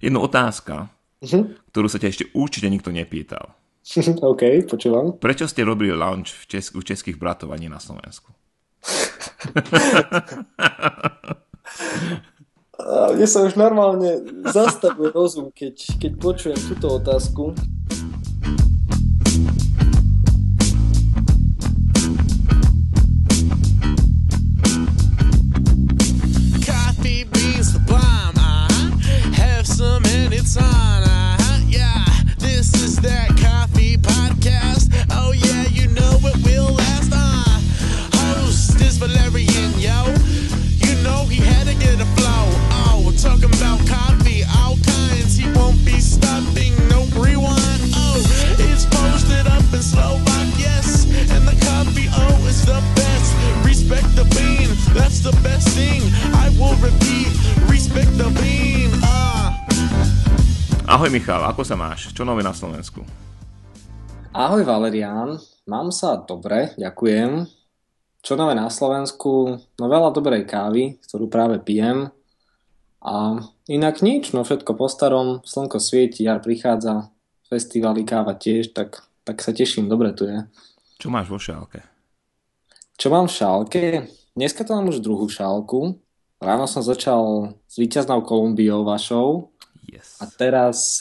Jednu otázka, uh-huh. ktorú sa ťa ešte určite nikto nepýtal. OK, počúvam. Prečo ste robili lunch v Česk- u českých bratov a nie na Slovensku? Mne sa už normálne zastavuje rozum, keď, keď počujem túto otázku. Ahoj Michal, ako sa máš? Čo nové na Slovensku? Ahoj Valerián, mám sa dobre, ďakujem. Čo nové na Slovensku? No veľa dobrej kávy, ktorú práve pijem. A inak nič, no všetko po starom, slnko svieti, jar prichádza, festivaly káva tiež, tak, tak sa teším, dobre tu je. Čo máš vo šálke? Čo mám v šálke? Dneska to mám už druhú šálku. Ráno som začal s víťaznou Kolumbiou vašou, Yes. A teraz,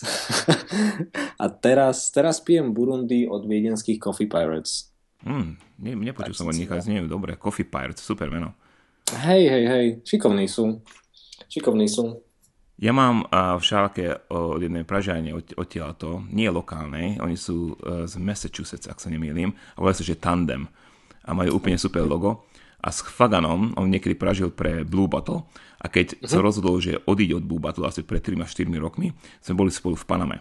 a teraz, teraz pijem Burundi od viedenských Coffee Pirates. Mm, ne, nepočul som od nich, ale zniejú dobre. Coffee Pirates, super meno. Hej, hej, hej, šikovní sú. Šikovní sú. Ja mám uh, v šálke od jednej pražiarne od, to, nie lokálnej, oni sú uh, z Massachusetts, ak sa nemýlim, a volajú sa, že Tandem. A majú úplne super logo. A s Faganom on niekedy pražil pre Blue Bottle a keď uh-huh. sa rozhodol, že odíde od Blue Bottle asi pred 3-4 rokmi, sme boli spolu v Paname.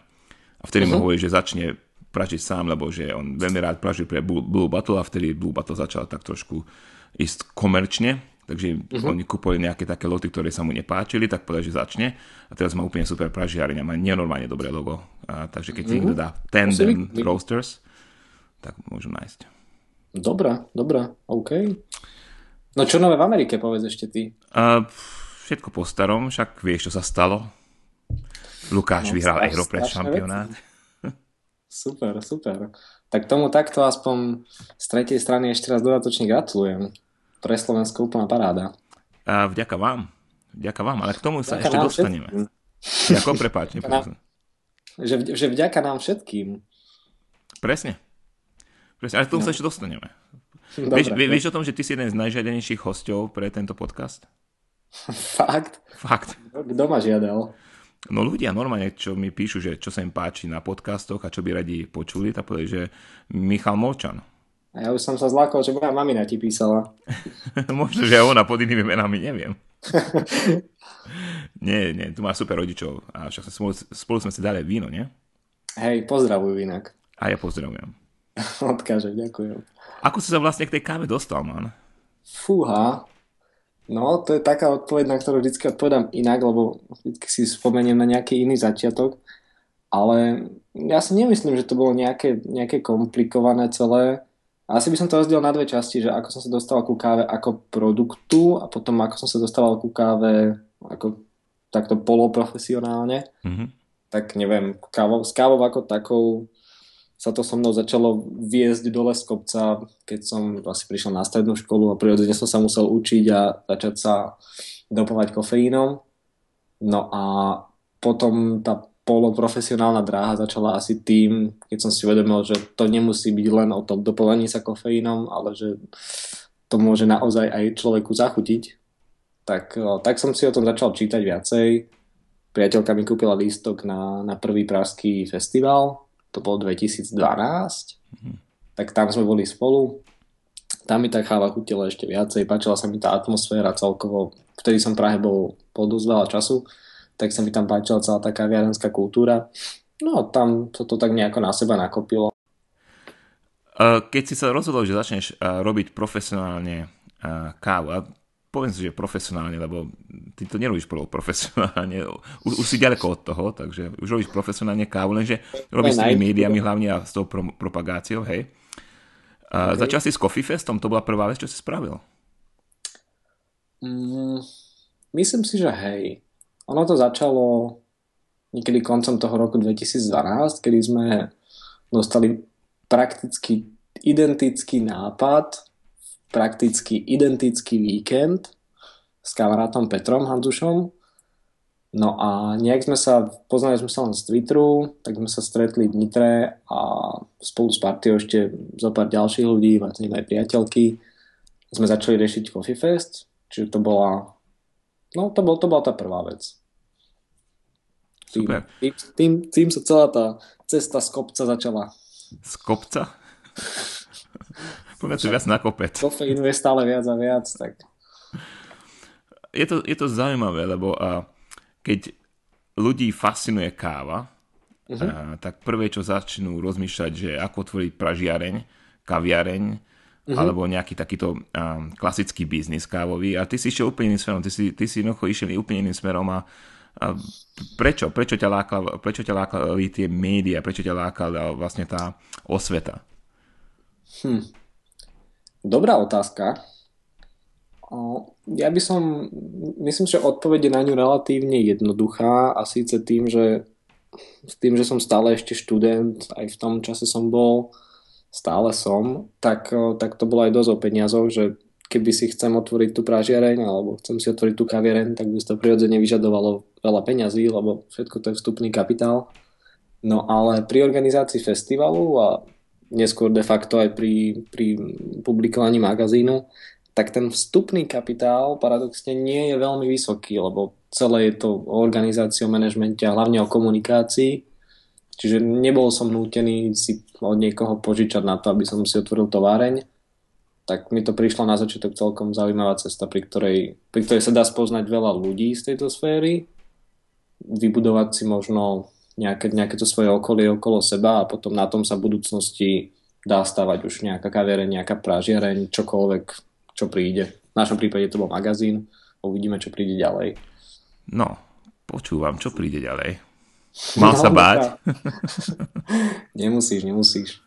A vtedy uh-huh. mu hovorili, že začne pražiť sám, lebo že on veľmi rád pražil pre Blue Bottle a vtedy Blue Bottle začal tak trošku ísť komerčne, takže uh-huh. oni kúpili nejaké také loty, ktoré sa mu nepáčili, tak povedali, že začne. A teraz má úplne super pražiareň a má nenormálne dobré logo. A, takže keď uh-huh. niekto dá Tandem Roasters, tak môžu nájsť. Dobrá, dobrá, OK. No čo nové v Amerike, povedz ešte ty. Uh, všetko po starom, však vieš, čo sa stalo. Lukáš no, vyhral Aeropress šampionát. Super, super. Tak tomu takto aspoň z tretej strany ešte raz dodatočne gratulujem. Pre Slovensko úplná paráda. A vďaka vám. Vďaka vám, ale k tomu sa vďaka ešte dostaneme. Všetkým. Ďakujem, prepáč, že, že vďaka nám všetkým. Presne. Presne, ale k tomu no. sa ešte dostaneme. Dobre, vieš, vieš o tom, že ty si jeden z najžiadenejších hostov pre tento podcast? Fakt? Fakt. Kto ma žiadal? No ľudia normálne, čo mi píšu, že čo sa im páči na podcastoch a čo by radi počuli, tak povedali, že Michal Molčan. A ja už som sa zlákol, že moja mamina ti písala. Možno, že ona pod inými menami, neviem. nie, nie, tu máš super rodičov. A však spolu, spolu sme si dali víno, nie? Hej, pozdravujú inak. A ja pozdravujem. Odkážem, ďakujem. Ako si sa vlastne k tej káve dostal, man? Fúha, No, to je taká odpoveď, na ktorú vždy odpovedám inak, lebo vždy si spomeniem na nejaký iný začiatok. Ale ja si nemyslím, že to bolo nejaké, nejaké komplikované celé. Asi by som to rozdiel na dve časti, že ako som sa dostal ku káve ako produktu a potom ako som sa dostal ku káve ako takto poloprofesionálne. Mm-hmm. Tak neviem, kávou, s kávou ako takou sa to so mnou začalo viesť dole z kopca, keď som asi prišiel na strednú školu a prirodzene som sa musel učiť a začať sa dopovať kofeínom. No a potom tá poloprofesionálna dráha začala asi tým, keď som si uvedomil, že to nemusí byť len o tom dopovaní sa kofeínom, ale že to môže naozaj aj človeku zachutiť. Tak, tak som si o tom začal čítať viacej. Priateľka mi kúpila lístok na, na prvý pražský festival, to bolo 2012, mm-hmm. tak tam sme boli spolu. Tam mi tá cháva chutila ešte viacej, páčila sa mi tá atmosféra celkovo. Vtedy som Prahe bol, bol dosť veľa času, tak sa mi tam páčila celá taká viadenská kultúra. No tam to, to tak nejako na seba nakopilo. Keď si sa rozhodol, že začneš robiť profesionálne kávu, a poviem si, že profesionálne, lebo ty to nerobíš profesionálne, už, už si ďaleko od toho, takže už robíš profesionálne kávu, lenže robíš s tými médiami hlavne a s tou pro, propagáciou, hej. A okay. Začal si s Coffee Festom, to bola prvá vec, čo si spravil? Mm, myslím si, že hej. Ono to začalo niekedy koncom toho roku 2012, kedy sme dostali prakticky identický nápad, prakticky identický víkend s kamarátom Petrom Hanzušom. No a nejak sme sa, poznali sme sa len z Twitteru, tak sme sa stretli v Nitre a spolu s partiou ešte zo pár ďalších ľudí, vlastne aj priateľky, sme začali riešiť Coffee Fest, čiže to bola, no to, bol, to bola tá prvá vec. Tým, Super. Tým, tým, tým sa celá tá cesta z kopca začala. Z kopca? Povedz viac na kopec. Kofeínu je stále viac a viac, tak... Je to, je to zaujímavé, lebo a, keď ľudí fascinuje káva, uh-huh. a, tak prvé, čo začnú rozmýšľať, že ako otvoriť pražiareň, kaviareň, uh-huh. alebo nejaký takýto a, klasický biznis kávový. A ty si išiel úplne iným smerom, ty si, ty si jednoducho išiel úplne iným smerom a a prečo? Prečo ťa, lákal, prečo ťa lákali tie médiá? Prečo ťa lákala vlastne tá osveta? Hm. Dobrá otázka. Ja by som, myslím, že odpoveď na ňu relatívne jednoduchá a síce tým, že s tým, že som stále ešte študent, aj v tom čase som bol, stále som, tak, tak to bolo aj dosť o peniazoch, že keby si chcem otvoriť tú pražiareň alebo chcem si otvoriť tú kaviareň, tak by to prirodzene vyžadovalo veľa peňazí, lebo všetko to je vstupný kapitál. No ale pri organizácii festivalu a neskôr de facto aj pri, pri publikovaní magazínu, tak ten vstupný kapitál paradoxne nie je veľmi vysoký, lebo celé je to o organizácii, o manažmente a hlavne o komunikácii. Čiže nebol som nútený si od niekoho požičať na to, aby som si otvoril továreň tak mi to prišlo na začiatok celkom zaujímavá cesta, pri ktorej, pri ktorej sa dá spoznať veľa ľudí z tejto sféry, vybudovať si možno nejaké, nejaké to svoje okolie okolo seba a potom na tom sa v budúcnosti dá stavať už nejaká kaviareň, nejaká pražiareň, čokoľvek, čo príde. V našom prípade to bol magazín, uvidíme, čo príde ďalej. No, počúvam, čo príde ďalej. No, sa báť? nemusíš, nemusíš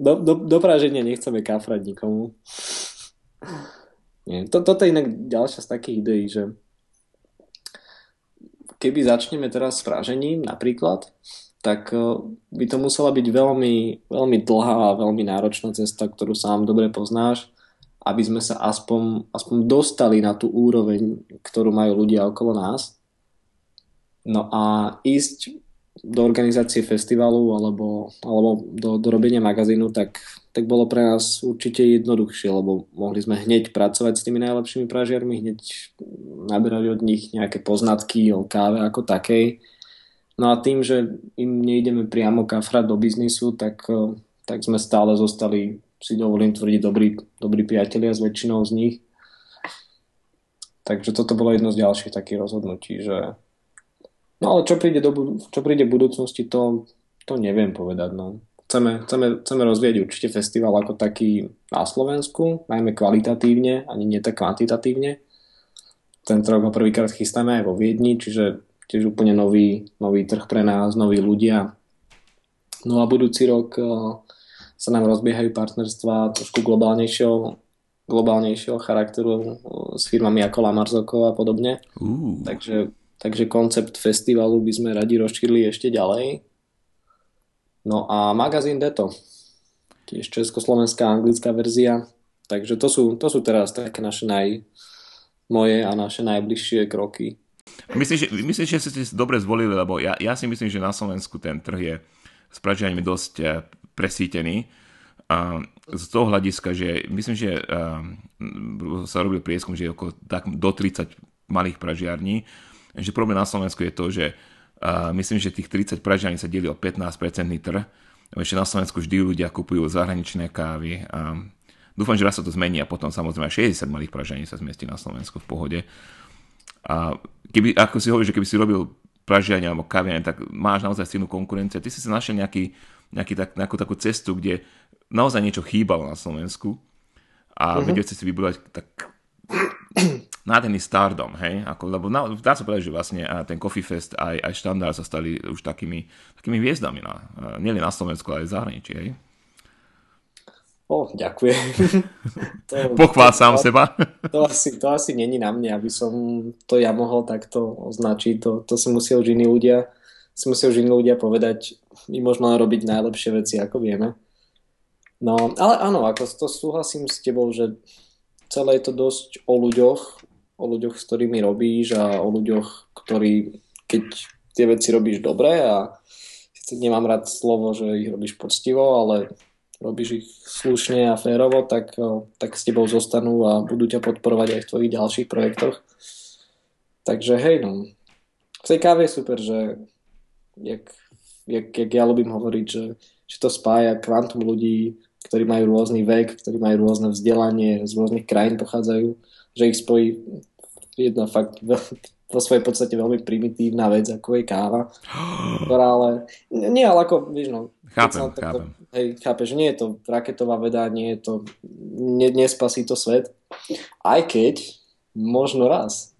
do, do, do Praženia nechceme kafrať nikomu. Nie. To, toto je inak ďalšia z takých ideí, že keby začneme teraz s pražením napríklad, tak eh, by to musela byť veľmi, veľmi dlhá a veľmi náročná cesta, ktorú sám dobre poznáš, aby sme sa aspoň, aspoň dostali na tú úroveň, ktorú majú ľudia okolo nás. No a ísť do organizácie festivalu alebo, alebo do, do robenia magazínu, tak, tak bolo pre nás určite jednoduchšie, lebo mohli sme hneď pracovať s tými najlepšími pražiarmi, hneď naberať od nich nejaké poznatky o káve ako takej. No a tým, že im nejdeme priamo kafrať do biznisu, tak, tak sme stále zostali, si dovolím tvrdiť, dobrí, dobrí priatelia s väčšinou z nich. Takže toto bolo jedno z ďalších takých rozhodnutí, že, No ale čo príde, do, čo príde v budúcnosti, to, to neviem povedať. No. Chceme, chceme, chceme rozvieť určite festival ako taký na Slovensku, najmä kvalitatívne, ani nie tak kvantitatívne. Tento rok ho prvýkrát chystáme aj vo Viedni, čiže tiež úplne nový, nový trh pre nás, noví ľudia. No a budúci rok eh, sa nám rozbiehajú partnerstva trošku globálnejšieho, globálnejšieho charakteru eh, s firmami ako Lamarzoko a podobne. Uh. Takže takže koncept festivalu by sme radi rozšírili ešte ďalej. No a magazín Deto, tiež československá anglická verzia, takže to sú, to sú teraz také naše naj, moje a naše najbližšie kroky. Myslím, že, myslím, že ste dobre zvolili, lebo ja, ja si myslím, že na Slovensku ten trh je s pražianím dosť eh, presítený. A z toho hľadiska, že myslím, že uh, sa robil prieskum, že je okolo tak, do 30 malých pražiarní, že problém na Slovensku je to, že uh, myslím, že tých 30 pražianí sa delí o 15% trh. Ešte na Slovensku vždy ľudia kupujú zahraničné kávy. A dúfam, že raz sa to zmení a potom samozrejme 60 malých pražianí sa zmestí na Slovensku v pohode. A keby, ako si hovoríš, že keby si robil pražianie alebo kaviarne, tak máš naozaj silnú konkurenciu. Ty si sa našiel nejaký, nejaký tak, nejakú takú cestu, kde naozaj niečo chýbalo na Slovensku a uh-huh. vedel si si vybudovať tak nádherný stardom, hej, ako, lebo na, dá sa povedať, že vlastne ten Coffee Fest aj, aj štandard sa stali už takými, takými hviezdami, na, nielen na Slovensku, ale aj v zahraničí, hej. O, ďakujem. to, Pochvál sám to, seba. To asi, to asi není na mne, aby som to ja mohol takto označiť. To, to si musia už iní ľudia si musia už iní ľudia povedať, my môžeme robiť najlepšie veci, ako vieme. No, ale áno, ako to súhlasím s tebou, že celé je to dosť o ľuďoch, o ľuďoch, s ktorými robíš a o ľuďoch, ktorí, keď tie veci robíš dobre a nemám rád slovo, že ich robíš poctivo, ale robíš ich slušne a férovo, tak, tak s tebou zostanú a budú ťa podporovať aj v tvojich ďalších projektoch. Takže hej, no. V tej káve je super, že jak, jak, jak ja ľubím hovoriť, že, že to spája kvantum ľudí, ktorí majú rôzny vek, ktorí majú rôzne vzdelanie, z rôznych krajín pochádzajú, že ich spojí jedna fakt vo svojej podstate veľmi primitívna vec, ako je káva, ktorá ale, nie, ale ako, vieš no, chápem, chápem. hej, chápeš, nie je to raketová veda, nie je to, ne, nespasí to svet, aj keď možno raz.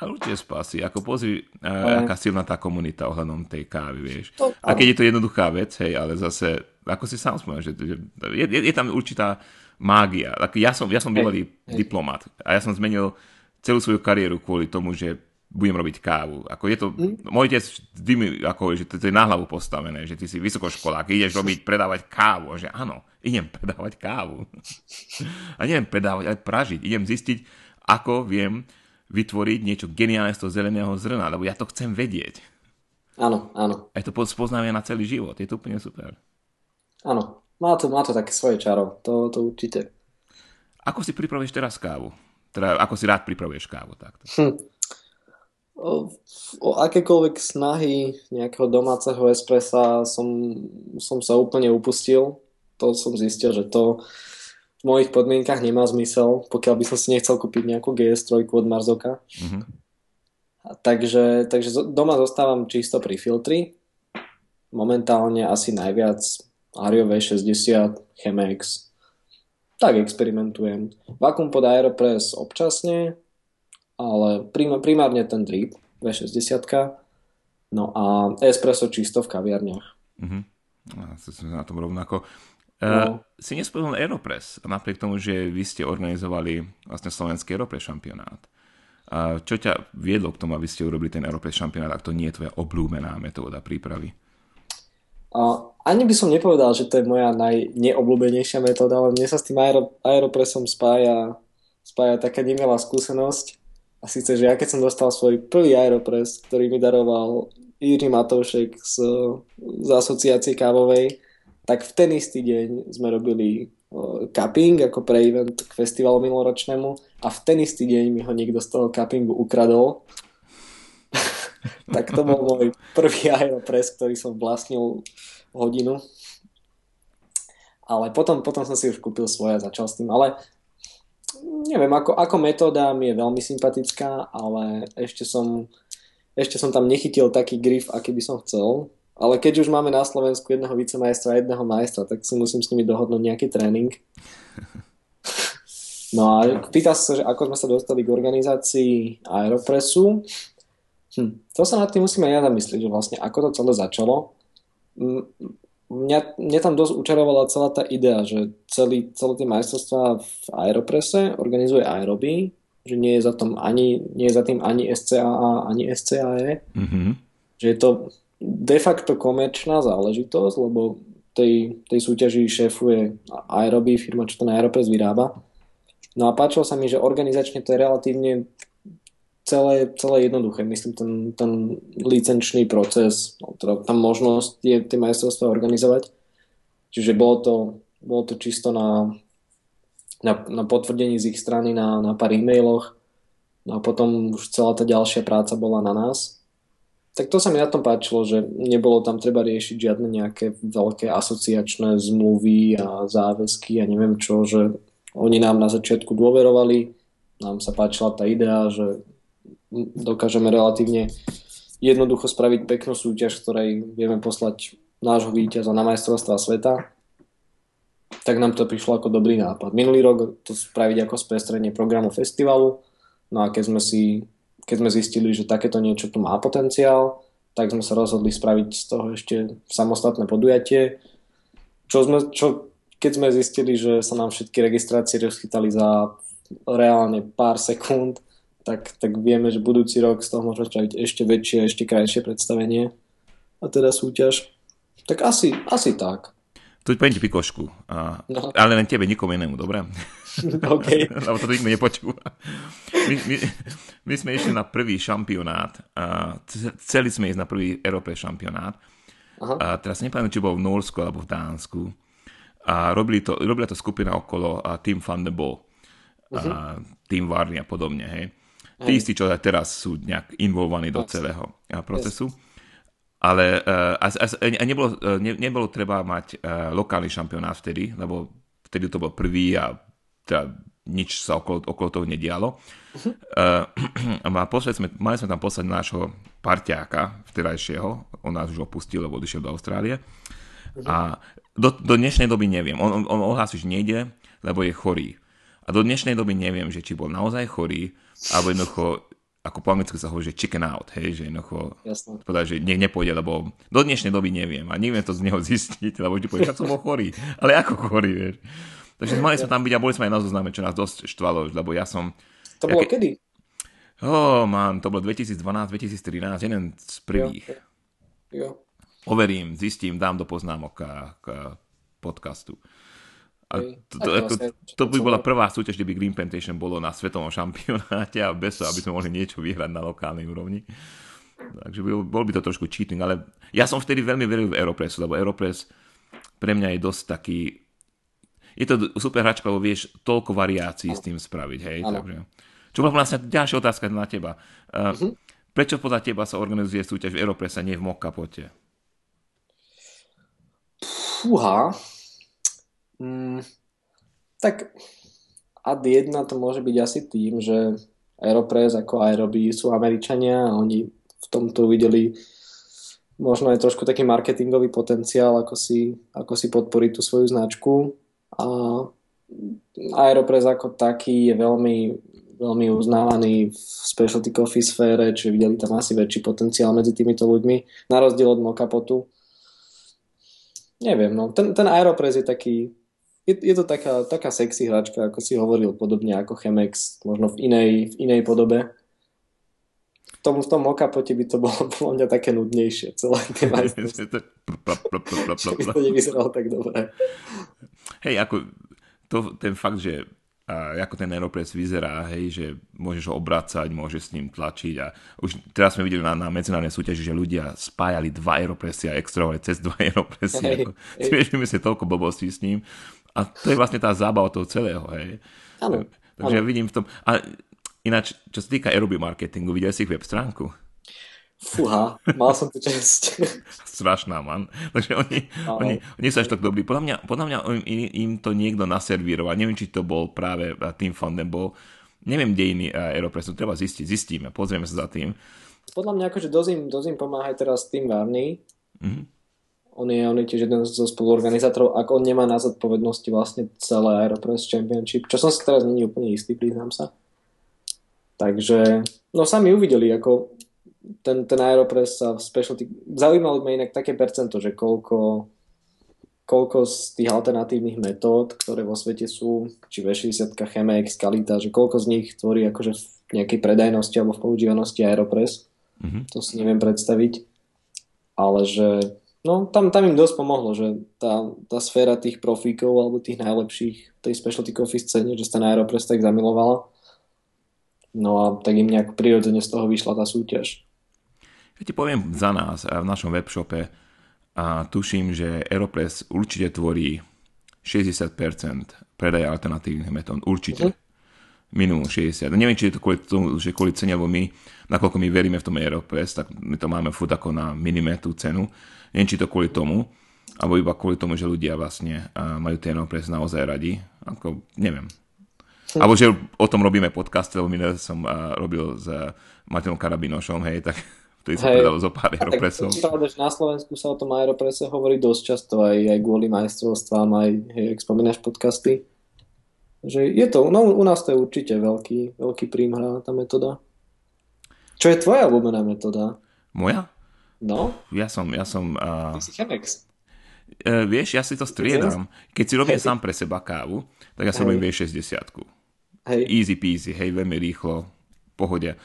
A určite spasí. Ako pozri, uh, aká silná tá komunita ohľadom tej kávy, vieš. To, a keď je to jednoduchá vec, hej, ale zase, ako si sám spomenul, že, že je, je, je tam určitá mágia. Ja som, ja som bývalý hey, diplomat a ja som zmenil celú svoju kariéru kvôli tomu, že budem robiť kávu. Ako je to, mm. môj otec vždy mi, ako, že to, to je na hlavu postavené, že ty si vysokoškolák, ideš robiť, predávať kávu. A že áno, idem predávať kávu. A neviem predávať, ale pražiť. Idem zistiť, ako viem vytvoriť niečo geniálne z toho zeleného zrna, lebo ja to chcem vedieť. Áno, áno. A to spoznávanie na celý život, je to úplne super. Áno, má to, má to také svoje čaro, to, to určite. Ako si pripravíš teraz kávu? Teda ako si rád pripravuješ kávu takto? Hm. O, o akékoľvek snahy nejakého domáceho espressa som, som sa úplne upustil. To som zistil, že to, v mojich podmienkach nemá zmysel, pokiaľ by som si nechcel kúpiť nejakú GS3 od Marzoka. Mm-hmm. Takže, takže doma zostávam čisto pri filtri. Momentálne asi najviac Ario V60, Chemex. Tak experimentujem. Vakuum pod Aeropress občasne, ale primárne ten drip V60. No a espresso čisto v kaviarniach. Mm-hmm. Na tom rovnako. No. Uh, si nespomenul Aeropress, napriek tomu, že vy ste organizovali vlastne slovenský Aeropress šampionát. Uh, čo ťa viedlo k tomu, aby ste urobili ten Aeropress šampionát, ak to nie je tvoja obľúbená metóda prípravy? Uh, ani by som nepovedal, že to je moja najneobľúbenejšia metóda, ale mne sa s tým aero, Aeropressom spája, spája taká nemilá skúsenosť. A síce, že ja keď som dostal svoj prvý Aeropress, ktorý mi daroval Jiří Matoušek z, z asociácie kávovej, tak v ten istý deň sme robili cupping ako pre event k festivalu minuloročnému a v ten istý deň mi ho niekto z toho cuppingu ukradol. tak to bol môj prvý Aeropress, ktorý som vlastnil hodinu. Ale potom, potom som si už kúpil svoje a začal s tým. Ale neviem, ako, ako metóda mi je veľmi sympatická, ale ešte som, ešte som tam nechytil taký grif, aký by som chcel ale keď už máme na Slovensku jedného vicemajstra a jedného majstra, tak si musím s nimi dohodnúť nejaký tréning. No a pýta sa, že ako sme sa dostali k organizácii Aeropressu. Hm, to sa nad tým musíme aj ja namyslieť, že vlastne ako to celé začalo. Mňa, mňa tam dosť učarovala celá tá idea, že celý, celé tie majstrovstvá v Aeropresse organizuje Aeroby, že nie je za, tom ani, nie je za tým ani SCAA, ani SCAE. Mm-hmm. Že je to de facto komerčná záležitosť, lebo tej, tej súťaži šéfuje Aeroby, firma, čo ten Aeropress vyrába. No a páčilo sa mi, že organizačne to je relatívne celé, celé jednoduché. Myslím, ten, ten licenčný proces, no, teda tam možnosť je tie majstrovstvá organizovať. Čiže bolo to, bolo to čisto na, na, na potvrdení z ich strany na, na pár e-mailoch. No a potom už celá tá ďalšia práca bola na nás tak to sa mi na tom páčilo, že nebolo tam treba riešiť žiadne nejaké veľké asociačné zmluvy a záväzky a neviem čo, že oni nám na začiatku dôverovali, nám sa páčila tá idea, že dokážeme relatívne jednoducho spraviť peknú súťaž, ktorej vieme poslať nášho víťaza na majstrovstvá sveta, tak nám to prišlo ako dobrý nápad. Minulý rok to spraviť ako spestrenie programu festivalu, no a keď sme si keď sme zistili, že takéto niečo tu má potenciál, tak sme sa rozhodli spraviť z toho ešte samostatné podujatie. Čo sme, čo, keď sme zistili, že sa nám všetky registrácie rozchytali za reálne pár sekúnd, tak, tak vieme, že budúci rok z toho môžeme spraviť ešte väčšie, ešte krajšie predstavenie. a teda súťaž. Tak asi, asi tak. Tu poviem ti pikošku, a, no. ale len tebe, nikomu inému, dobre? OK. Lebo to nikto nepočúva. My, my, my sme išli na prvý šampionát, a chceli sme ísť na prvý Európe šampionát. Aha. A teraz nepamätám, či bol v Norsku alebo v Dánsku. A robili to, robila to skupina okolo a Team Van de Bo, uh-huh. Team Varny a podobne, hej. Tí istí, čo aj teraz sú nejak involvovaní do celého procesu. Yes ale uh, a, a, a nebolo, ne, nebolo treba mať lokálny šampionát vtedy, lebo vtedy to bol prvý a teda nič sa okolo, okolo toho nedialo. Uh-huh. Uh, a sme, mali sme tam poslať nášho parťáka vtedajšieho, on nás už opustil, lebo odišiel do Austrálie. Uh-huh. A do, do dnešnej doby neviem, on, on ohlásil, že nejde, lebo je chorý. A do dnešnej doby neviem, že či bol naozaj chorý, alebo jednoducho ako po anglicky sa hovorí, že chicken out, hej, že jednoducho povedať, že nech nepôjde, lebo do dnešnej doby neviem a neviem to z neho zistiť, lebo ti povie, že som bol chorý, ale ako chorý, vieš. Takže mali sme tam byť a boli sme aj na zozname, čo nás dosť štvalo, lebo ja som... To bolo ja, kedy? Ó, oh, man, to bolo 2012-2013, jeden z prvých. Jo. jo. Overím, zistím, dám do poznámok k, k podcastu. A to, to, to, to by bola prvá súťaž, kde by Green Plantation bolo na svetovom šampionáte a bez aby sme mohli niečo vyhrať na lokálnej úrovni. Takže bol, bol by to trošku cheating, ale ja som vtedy veľmi veril v Aeropressu, lebo Aeropress pre mňa je dosť taký... Je to super hračka, lebo vieš toľko variácií s tým spraviť, hej? Takže... Čo bola vlastne ďalšia otázka na teba. Uh, uh-huh. Prečo podľa teba sa organizuje súťaž v Aeropresse a nie v Mokkapote? Fúha, Mm, tak ad jedna to môže byť asi tým, že Aeropress ako Aeroby sú Američania a oni v tomto videli možno aj trošku taký marketingový potenciál, ako si, ako si podporiť tú svoju značku. A Aeropress ako taký je veľmi, veľmi uznávaný v specialty coffee sfére, čiže videli tam asi väčší potenciál medzi týmito ľuďmi, na rozdiel od Mokapotu. Neviem, no, ten, ten Aeropress je taký, je, je to taká, taká sexy hračka, ako si hovoril, podobne ako Chemex, možno v inej, v inej podobe. V tom, v tom okapote by to bolo podľa mňa také nudnejšie, celé tie to nevyzeralo tak dobre. Hej, ako to, ten fakt, že a ako ten Aeropress vyzerá, hej, že môžeš ho obracať, môžeš s ním tlačiť a už teraz sme videli na, na medzinárodnej súťaži, že ľudia spájali dva Aeropressy a extrovali cez dva Aeropressy. Hej, ako. Si vieš toľko blbostí s ním a to je vlastne tá zábava toho celého, hej. Áno. Takže ja vidím v tom... A ináč, čo sa týka aeroby marketingu, videl si ich web stránku? Fúha, mal som tu čest. Strašná, man. Takže oni, oni, oni sú až tak dobrí. Podľa mňa, podľa mňa im, im to niekto naservíroval. Neviem, či to bol práve tým fondem, bol neviem, kde iný Aeropress, to treba zistiť, zistíme, pozrieme sa za tým. Podľa mňa akože dosť im, dosť im pomáha teraz tým Varny, mm-hmm on je, on je tiež jeden zo spoluorganizátorov, ak on nemá na zodpovednosti vlastne celé Aeropress Championship, čo som si teraz není úplne istý, priznám sa. Takže, no sami uvideli, ako ten, ten Aeropress sa v specialty... Zaujímalo ma inak také percento, že koľko, koľko z tých alternatívnych metód, ktoré vo svete sú, či V60, Chemex, Kalita, že koľko z nich tvorí akože v nejakej predajnosti alebo v používanosti Aeropress. Mm-hmm. To si neviem predstaviť. Ale že No, tam, tam im dosť pomohlo, že tá, tá sféra tých profíkov alebo tých najlepších tej specialty coffee scéne, že sa ten Aeropress tak zamilovala. No a tak im nejak prirodzene z toho vyšla tá súťaž. Ja ti poviem za nás v našom webshope a tuším, že Aeropress určite tvorí 60% predaj alternatívnych metód. Určite. Uh-huh. Minimum 60. Neviem, či je to kvôli tomu, že kvôli cene, alebo my, nakoľko my veríme v tom Aeropress, tak my to máme furt ako na minime tú cenu Neviem, či to kvôli tomu, alebo iba kvôli tomu, že ľudia vlastne majú ten Aeropress naozaj radi. Ako, neviem. Hm. Alebo že o tom robíme podcast, lebo minulé som uh, robil s uh, Mateom Karabinošom, hej, tak vtedy sa predalo zo pár Aeropressov. Tak, pravda, že na Slovensku sa o tom Aeropresse hovorí dosť často, aj, aj kvôli majstrovstvám, aj, hej, ak spomínaš podcasty. Že je to, no u nás to je určite veľký, veľký prímhra tá metóda. Čo je tvoja obľúbená metóda? Moja? No. Ja som, ja som... Uh... Ty si Chemex. Uh, vieš, ja si to striedam. Keď si robím hey. sám pre seba kávu, tak ja si hey. robím V60. Hej. Easy peasy, hej, veľmi rýchlo, pohode.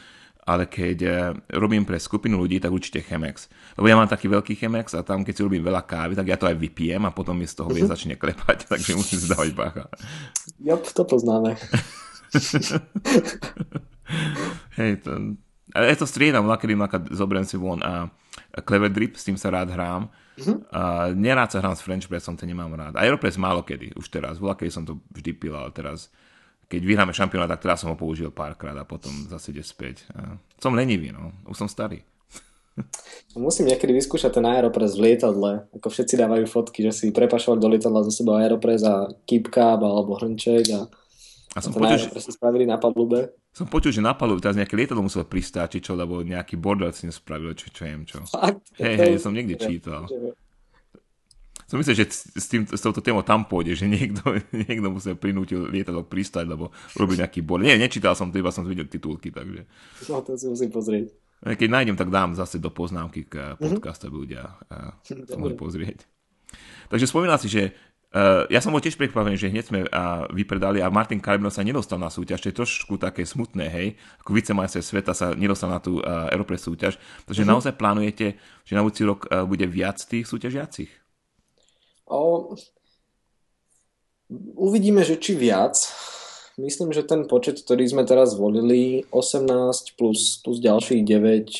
ale keď uh, robím pre skupinu ľudí, tak určite Chemex. Lebo ja mám taký veľký Chemex a tam, keď si robím veľa kávy, tak ja to aj vypijem a potom mi z toho vie začne klepať, takže musím si dávať bacha. Jop, to poznáme. Hej, to, ja to striedam, kedy zoberiem si von a Clever Drip, s tým sa rád hrám. Uh-huh. A nerád sa hrám s French Pressom, to nemám rád. Aeropress málo kedy, už teraz. Bola, kedy som to vždy pil, ale teraz keď vyhráme šampionát, tak teraz som ho použil párkrát a potom zase ide späť. A som lenivý, no. Už som starý. Musím niekedy vyskúšať ten Aeropress v lietadle. Ako všetci dávajú fotky, že si prepašovali do lietadla za sebou Aeropress a Kipkab alebo Hrnček a, a, som počul, že... spravili na palube. Som počul, že na palube teraz nejaké lietadlo muselo pristáť, či čo, lebo nejaký bordel si nespravil, čo, čo viem čo. Hej, hej, som niekde čítal. Som myslel, že s, tým, s touto témou tam pôjde, že niekto, niekto musel prinútil lietadlo pristať, lebo robil nejaký bord. Nie, nečítal som to, iba som videl titulky, takže. No, to si musím pozrieť. Keď nájdem, tak dám zase do poznámky k podcastu, aby ľudia sa mohli pozrieť. Takže spomínal si, že Uh, ja som bol tiež prekvapený, že hneď sme uh, vypredali a Martin Karibno sa nedostal na súťaž, to je trošku také smutné, hej, ako vicemajster sveta sa nedostal na tú uh, Aeropress súťaž, takže uh-huh. naozaj plánujete, že na budúci rok uh, bude viac tých súťažiacich? O, uvidíme, že či viac. Myslím, že ten počet, ktorý sme teraz zvolili, 18 plus, plus ďalších 9,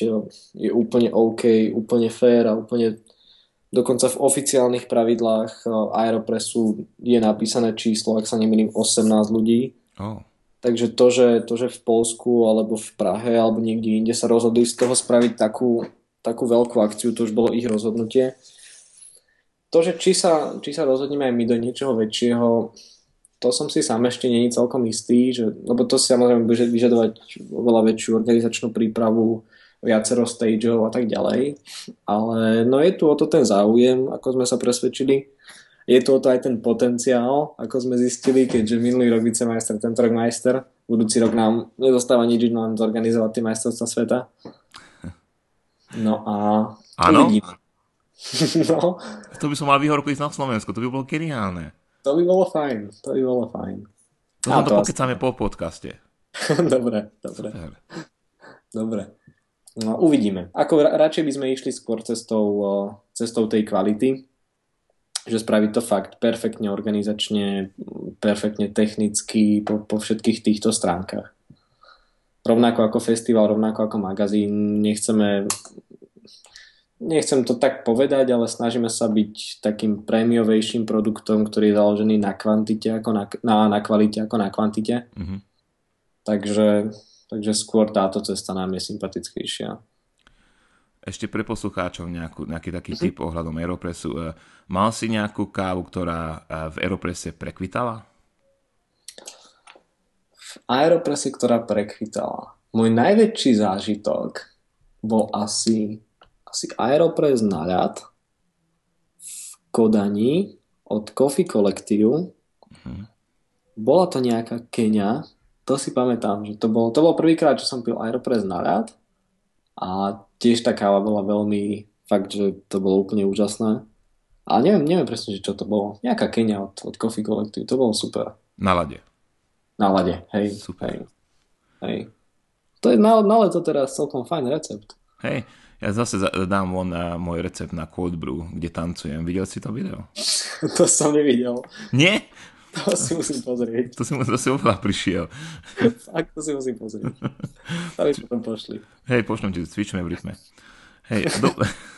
je úplne OK, úplne fair a úplne Dokonca v oficiálnych pravidlách eh, Aeropressu je napísané číslo, ak sa nemýlim, 18 ľudí. Oh. Takže to že, to, že v Polsku alebo v Prahe alebo niekde inde sa rozhodli z toho spraviť takú, takú veľkú akciu, to už bolo ich rozhodnutie. To, že či sa, či sa rozhodneme aj my do niečoho väčšieho, to som si sám ešte není celkom istý, že, lebo to si samozrejme bude vyžadovať oveľa väčšiu organizačnú prípravu, viacero stageov a tak ďalej. Ale no je tu o to ten záujem, ako sme sa presvedčili. Je tu o to aj ten potenciál, ako sme zistili, keďže minulý rok vicemajster, tento rok majster. Budúci rok nám nezostáva nič, len zorganizovať tie majstrovstvá sveta. No a Áno? no. To by som mal výhorku ísť na Slovensku, to by bolo geniálne. To by bolo fajn, to by bolo fajn. To, to pokecáme po podcaste. dobre, dobre. Super. Dobre. No, uvidíme. Ako radšej by sme išli skôr cestou, cestou tej kvality, že spraviť to fakt perfektne organizačne, perfektne technicky po, po všetkých týchto stránkach. Rovnako ako festival, rovnako ako magazín, nechceme nechcem to tak povedať, ale snažíme sa byť takým prémiovejším produktom, ktorý je založený na kvantite ako na, na, na kvalite ako na kvantite. Mm-hmm. Takže Takže skôr táto cesta nám je sympatickejšia. Ešte pre poslucháčov nejakú, nejaký taký mm-hmm. typ ohľadom Aeropressu. E, mal si nejakú kávu, ktorá e, v Aeropresse prekvitala? V Aeropresse, ktorá prekvitala. Môj najväčší zážitok bol asi, asi Aeropress na ľad v Kodani od Coffee Collective. Mm-hmm. Bola to nejaká Kenia, to si pamätám, že to bol, to bol prvýkrát, čo som pil Aeropress na rád a tiež tá káva bola veľmi, fakt, že to bolo úplne úžasné. Ale neviem, neviem presne, že čo to bolo. Nejaká Kenia od, od Coffee Collective, to bolo super. Na lade. Na lade, hej. Super. Hej. hej. To je na, na leto teraz celkom fajn recept. Hej, ja zase dám von na môj recept na cold brew, kde tancujem. Videl si to video? to som nevidel. Nie? To si musím pozrieť. To si, to si oveľa prišiel. Fakt, to si musím pozrieť. Ale potom pošli. Hej, pošlem ti, cvičme v rytme. Hej, do...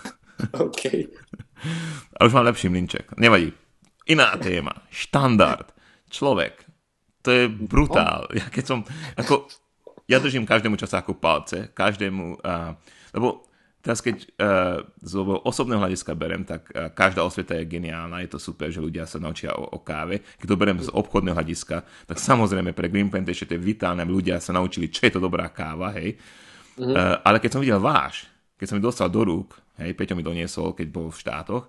OK. A už mám lepší mlinček. Nevadí. Iná téma. Štandard. Človek. To je brutál. Ja keď som, ako, ja držím každému časáku palce, každému, uh, lebo Teraz keď uh, z osobného hľadiska berem, tak uh, každá osveta je geniálna, je to super, že ľudia sa naučia o, o káve. Keď to berem z obchodného hľadiska, tak samozrejme pre Green Plantation to je vitálne, aby ľudia sa naučili, čo je to dobrá káva, hej. Mm-hmm. Uh, ale keď som videl váš, keď som mi dostal do rúk, hej, Peťo mi doniesol, keď bol v štátoch,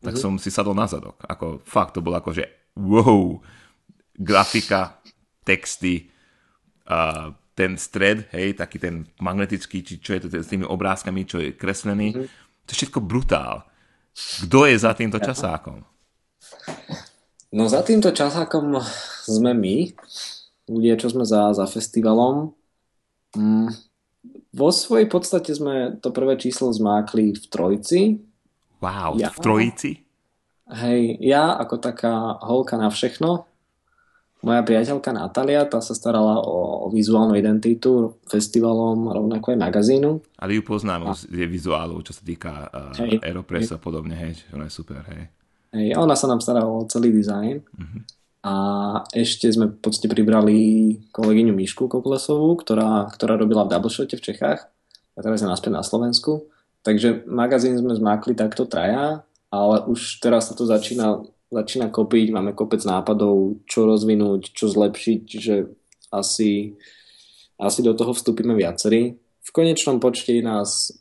tak mm-hmm. som si sadol na zadok. Ako fakt, to bolo ako, že wow, grafika, texty, uh, ten stred, hej, taký ten magnetický, či čo je to s tými obrázkami, čo je kreslený, mm-hmm. to je všetko brutál. Kto je za týmto časákom? No za týmto časákom sme my, ľudia, čo sme za, za festivalom. Mm, vo svojej podstate sme to prvé číslo zmákli v trojci. Wow, ja, v trojici? Hej, ja ako taká holka na všechno, moja priateľka Natália, tá sa starala o, vizuálnu identitu festivalom, rovnako aj magazínu. Ale ju poznám a... z vizuálu, čo sa týka uh, hej, Aeropress a podobne, hej, ona je super, hej. Hej, ona sa nám starala o celý dizajn. Uh-huh. A ešte sme v podstate pribrali kolegyňu Mišku Koklesovú, ktorá, ktorá robila v Doubleshote v Čechách a teraz je naspäť na Slovensku. Takže magazín sme zmákli takto traja, ale už teraz sa to začína začína kopiť, máme kopec nápadov, čo rozvinúť, čo zlepšiť, že asi, asi do toho vstúpime viacerí. V konečnom počte nás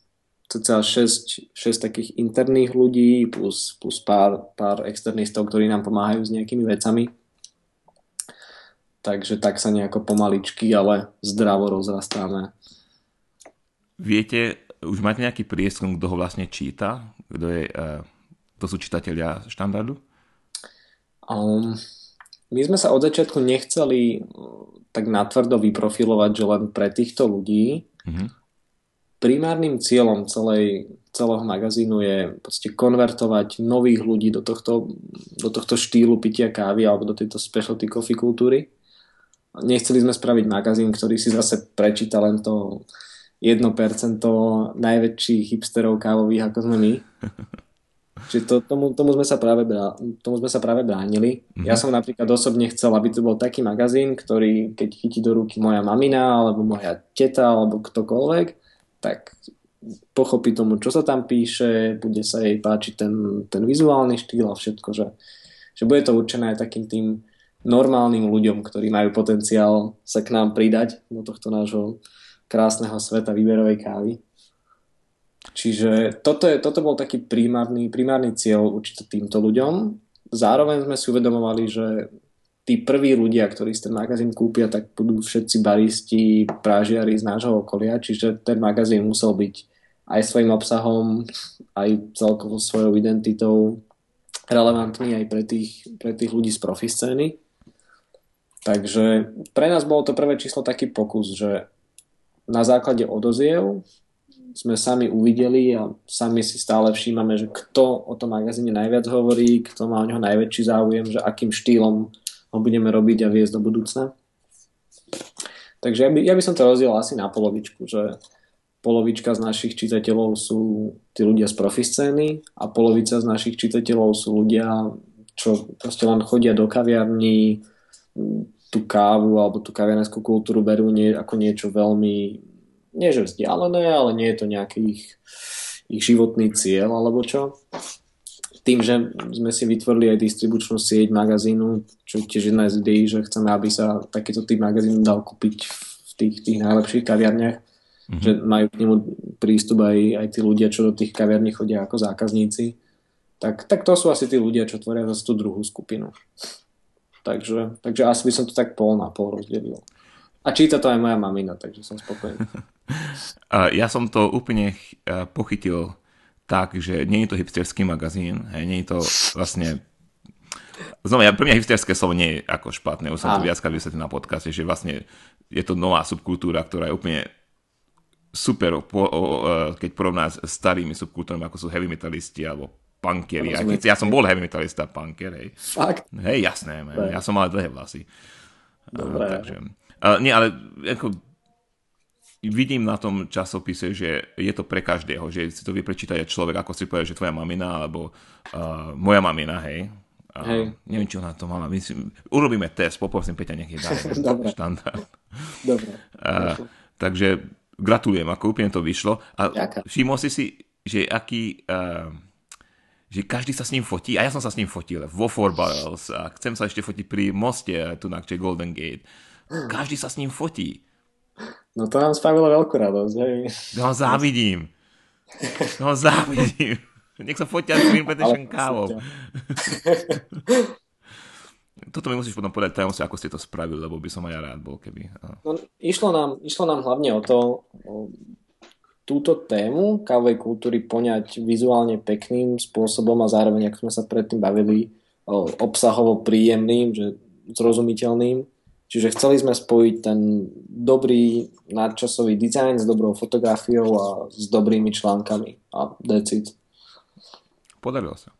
cca 6, 6 takých interných ľudí plus, plus pár, pár externistov, ktorí nám pomáhajú s nejakými vecami. Takže tak sa nejako pomaličky, ale zdravo rozrastáme. Viete, už máte nejaký prieskum, kto ho vlastne číta? Kto je, uh, to sú čitatelia štandardu? Um, my sme sa od začiatku nechceli uh, tak natvrdo vyprofilovať, že len pre týchto ľudí. Mm-hmm. Primárnym cieľom celej, celého magazínu je proste konvertovať nových ľudí do tohto, do tohto štýlu pitia kávy alebo do tejto specialty coffee kultúry. Nechceli sme spraviť magazín, ktorý si zase prečíta len to 1% najväčších hipsterov kávových, ako sme my. Čiže to, tomu, tomu, sme sa práve tomu sme sa práve bránili. Mm-hmm. Ja som napríklad osobne chcel, aby to bol taký magazín, ktorý keď chytí do ruky moja mamina, alebo moja teta, alebo ktokoľvek, tak pochopí tomu, čo sa tam píše, bude sa jej páčiť ten, ten vizuálny štýl a všetko, že, že bude to určené aj takým tým normálnym ľuďom, ktorí majú potenciál sa k nám pridať do tohto nášho krásneho sveta výberovej kávy. Čiže toto, je, toto bol taký primárny, primárny cieľ určite týmto ľuďom. Zároveň sme si uvedomovali, že tí prví ľudia, ktorí si ten magazín kúpia, tak budú všetci baristi, prážiari z nášho okolia, čiže ten magazín musel byť aj svojim obsahom, aj celkovo svojou identitou relevantný aj pre tých, pre tých ľudí z profi scény. Takže pre nás bolo to prvé číslo taký pokus, že na základe odoziev sme sami uvideli a sami si stále všímame, že kto o tom magazíne najviac hovorí, kto má o neho najväčší záujem, že akým štýlom ho budeme robiť a viesť do budúcna. Takže ja by, ja by som to rozdiel asi na polovičku, že polovička z našich čitateľov sú tí ľudia z profiscény a polovica z našich čitateľov sú ľudia, čo proste len chodia do kaviarní, tú kávu alebo tú kaviarnskú kultúru berú nie, ako niečo veľmi nie že vzdialené, ale nie je to nejaký ich, ich životný cieľ alebo čo. Tým, že sme si vytvorili aj distribučnú sieť magazínu, čo tiež jedna z ideí, že chceme, aby sa takýto typ magazínu dal kúpiť v tých, tých najlepších kaviarniach, mm-hmm. že majú k nemu prístup aj, aj tí ľudia, čo do tých kaviarní chodia ako zákazníci. Tak, tak to sú asi tí ľudia, čo tvoria zase tú druhú skupinu. Takže, takže asi by som to tak pol na pol rozdelil. A číta to aj moja mamina, takže som spokojný. ja som to úplne pochytil tak, že nie je to hipsterský magazín, hej, nie je to vlastne Znova, ja, pre mňa hipsterské slovo nie je ako špatné, už som to viackrát vysvetlil na podcaste, že vlastne je to nová subkultúra, ktorá je úplne super, po, o, o, keď porovná s starými subkultúrami, ako sú heavy metalisti alebo punkery. Ja, ja som bol heavy metalista, punker, hej. Fakt? Hej, jasné, man. ja som mal dlhé vlasy. Dobre. Uh, takže, Uh, nie, ale ako, vidím na tom časopise, že je to pre každého, že si to vie prečítať človek, ako si povie, že tvoja mamina, alebo uh, moja mamina, hej. Uh, hej. Neviem, čo na to mala. Myslím, urobíme test, poprosím Peťa, nech je Dobre. štandard. Dobre. Uh, takže gratulujem, ako úplne to vyšlo. A všimol si si, že aký... Uh, že každý sa s ním fotí a ja som sa s ním fotil vo Four Barrels a chcem sa ešte fotiť pri moste tu na Golden Gate každý sa s ním fotí. No to nám spravilo veľkú radosť. Hej. No závidím. No závidím. Nech sa fotia s tým petition kávou. Toto mi musíš potom povedať tajomstvo, ako ste to spravili, lebo by som aj ja rád bol, keby... No, išlo, nám, išlo nám hlavne o to, o túto tému kávovej kultúry poňať vizuálne pekným spôsobom a zároveň, ako sme sa predtým bavili, obsahovo príjemným, že zrozumiteľným Čiže chceli sme spojiť ten dobrý nadčasový dizajn s dobrou fotografiou a s dobrými článkami. A that's it. Podarilo sa.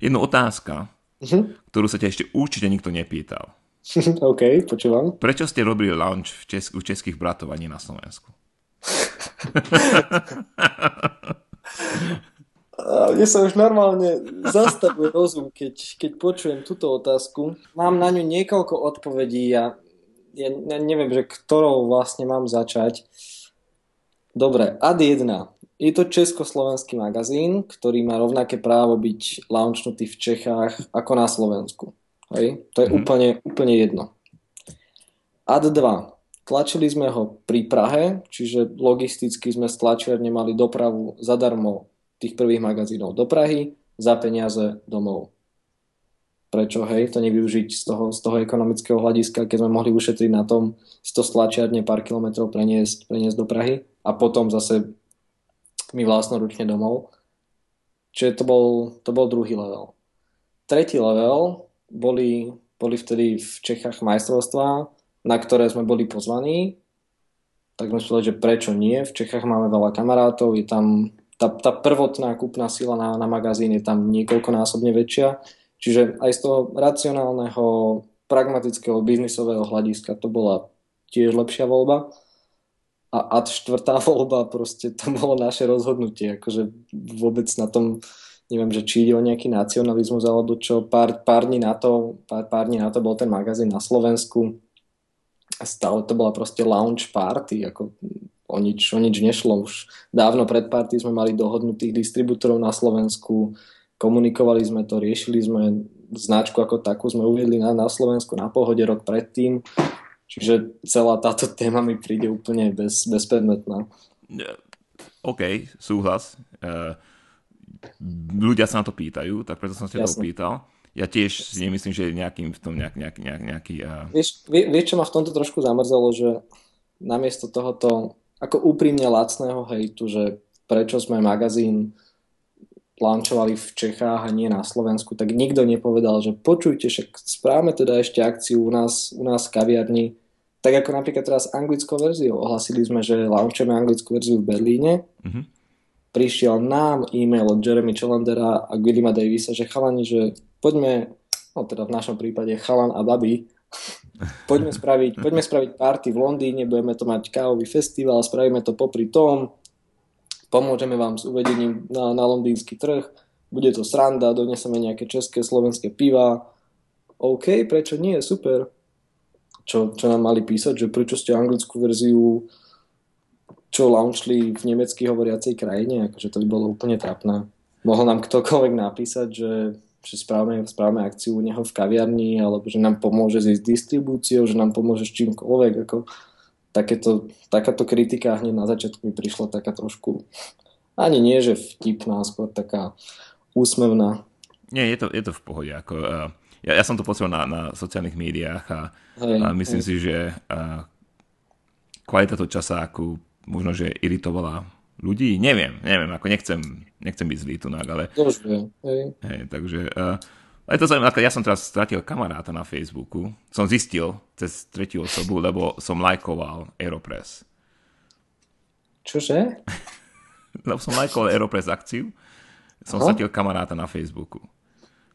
Jedna otázka, uh-huh. ktorú sa ťa ešte určite nikto nepýtal. OK, počúvam. Prečo ste robili launch v Česk- u českých bratov a nie na Slovensku? Mne sa už normálne zastavuje rozum, keď, keď počujem túto otázku. Mám na ňu niekoľko odpovedí a ja, ja neviem, že ktorou vlastne mám začať. Dobre, ad 1. Je to československý magazín, ktorý má rovnaké právo byť launchnutý v Čechách ako na Slovensku. Hej? To je mm-hmm. úplne, úplne jedno. Ad 2. Tlačili sme ho pri Prahe, čiže logisticky sme z tlačiarne mali dopravu zadarmo tých prvých magazínov do Prahy za peniaze domov. Prečo, hej, to nevyužiť z toho, z toho ekonomického hľadiska, keď sme mohli ušetriť na tom z to stlačiarne pár kilometrov preniesť, preniesť do Prahy a potom zase mi vlastnoručne domov. Čiže to bol, to bol druhý level. Tretí level boli, boli vtedy v Čechách majstrovstvá na ktoré sme boli pozvaní, tak sme povedali, že prečo nie. V Čechách máme veľa kamarátov, je tam tá, tá prvotná kúpna sila na, na magazín je tam niekoľkonásobne väčšia. Čiže aj z toho racionálneho, pragmatického, biznisového hľadiska to bola tiež lepšia voľba. A ad štvrtá voľba, proste to bolo naše rozhodnutie. Akože vôbec na tom, neviem, že či ide o nejaký nacionalizmus alebo čo, pár, pár dní na to, pár, pár dní na to bol ten magazín na Slovensku stále to bola proste lounge party, ako o nič, o nič nešlo. Už dávno pred party sme mali dohodnutých distribútorov na Slovensku, komunikovali sme to, riešili sme značku ako takú, sme uviedli na, na Slovensku na pohode rok predtým, čiže celá táto téma mi príde úplne bez, bezpredmetná. OK, súhlas. Uh, ľudia sa na to pýtajú, tak preto som sa to pýtal ja tiež si nemyslím, že je nejakým v tom nejak, nejak, nejak, nejaký... Uh... Vieš, vie, vieš, čo ma v tomto trošku zamrzelo, že namiesto tohoto ako úprimne lacného hejtu, že prečo sme magazín launchovali v Čechách a nie na Slovensku, tak nikto nepovedal, že počujte, však správame teda ešte akciu u nás, u nás v kaviarni, tak ako napríklad teraz anglickou verziou. Ohlasili sme, že launchujeme anglickú verziu v Berlíne. Mm-hmm. Prišiel nám e-mail od Jeremy Challandera a Willima Davisa, že chalani, že poďme, no teda v našom prípade chalan a babi, poďme spraviť, poďme spraviť party v Londýne, budeme to mať kávový festival, spravíme to popri tom, pomôžeme vám s uvedením na, na londýnsky trh, bude to sranda, doneseme nejaké české, slovenské piva, OK, prečo nie, super. Čo, čo nám mali písať, že prečo ste anglickú verziu čo launchli v nemecky hovoriacej krajine, akože to by bolo úplne trápne. Mohol nám ktokoľvek napísať, že že správame, správame akciu u neho v kaviarni, alebo že nám pomôže s distribúciou, že nám pomôže s čímkoľvek. Ako takéto, takáto kritika hneď na začiatku mi prišla taká trošku, ani nie, že vtipná, skôr taká úsmevná. Nie, je to, je to v pohode. Ako, uh, ja, ja som to počul na, na sociálnych médiách a, hej, a myslím hej. si, že uh, kvalita toho časáku možno, že iritovala ľudí, neviem, neviem, ako nechcem, nechcem byť zlý tunak, ale... Dobre, hej. hej takže, uh, je to zaujímavé, ja som teraz stratil kamaráta na Facebooku, som zistil cez tretiu osobu, lebo som lajkoval Aeropress. Čože? lebo som lajkoval Aeropress akciu, som Aha. stratil kamaráta na Facebooku.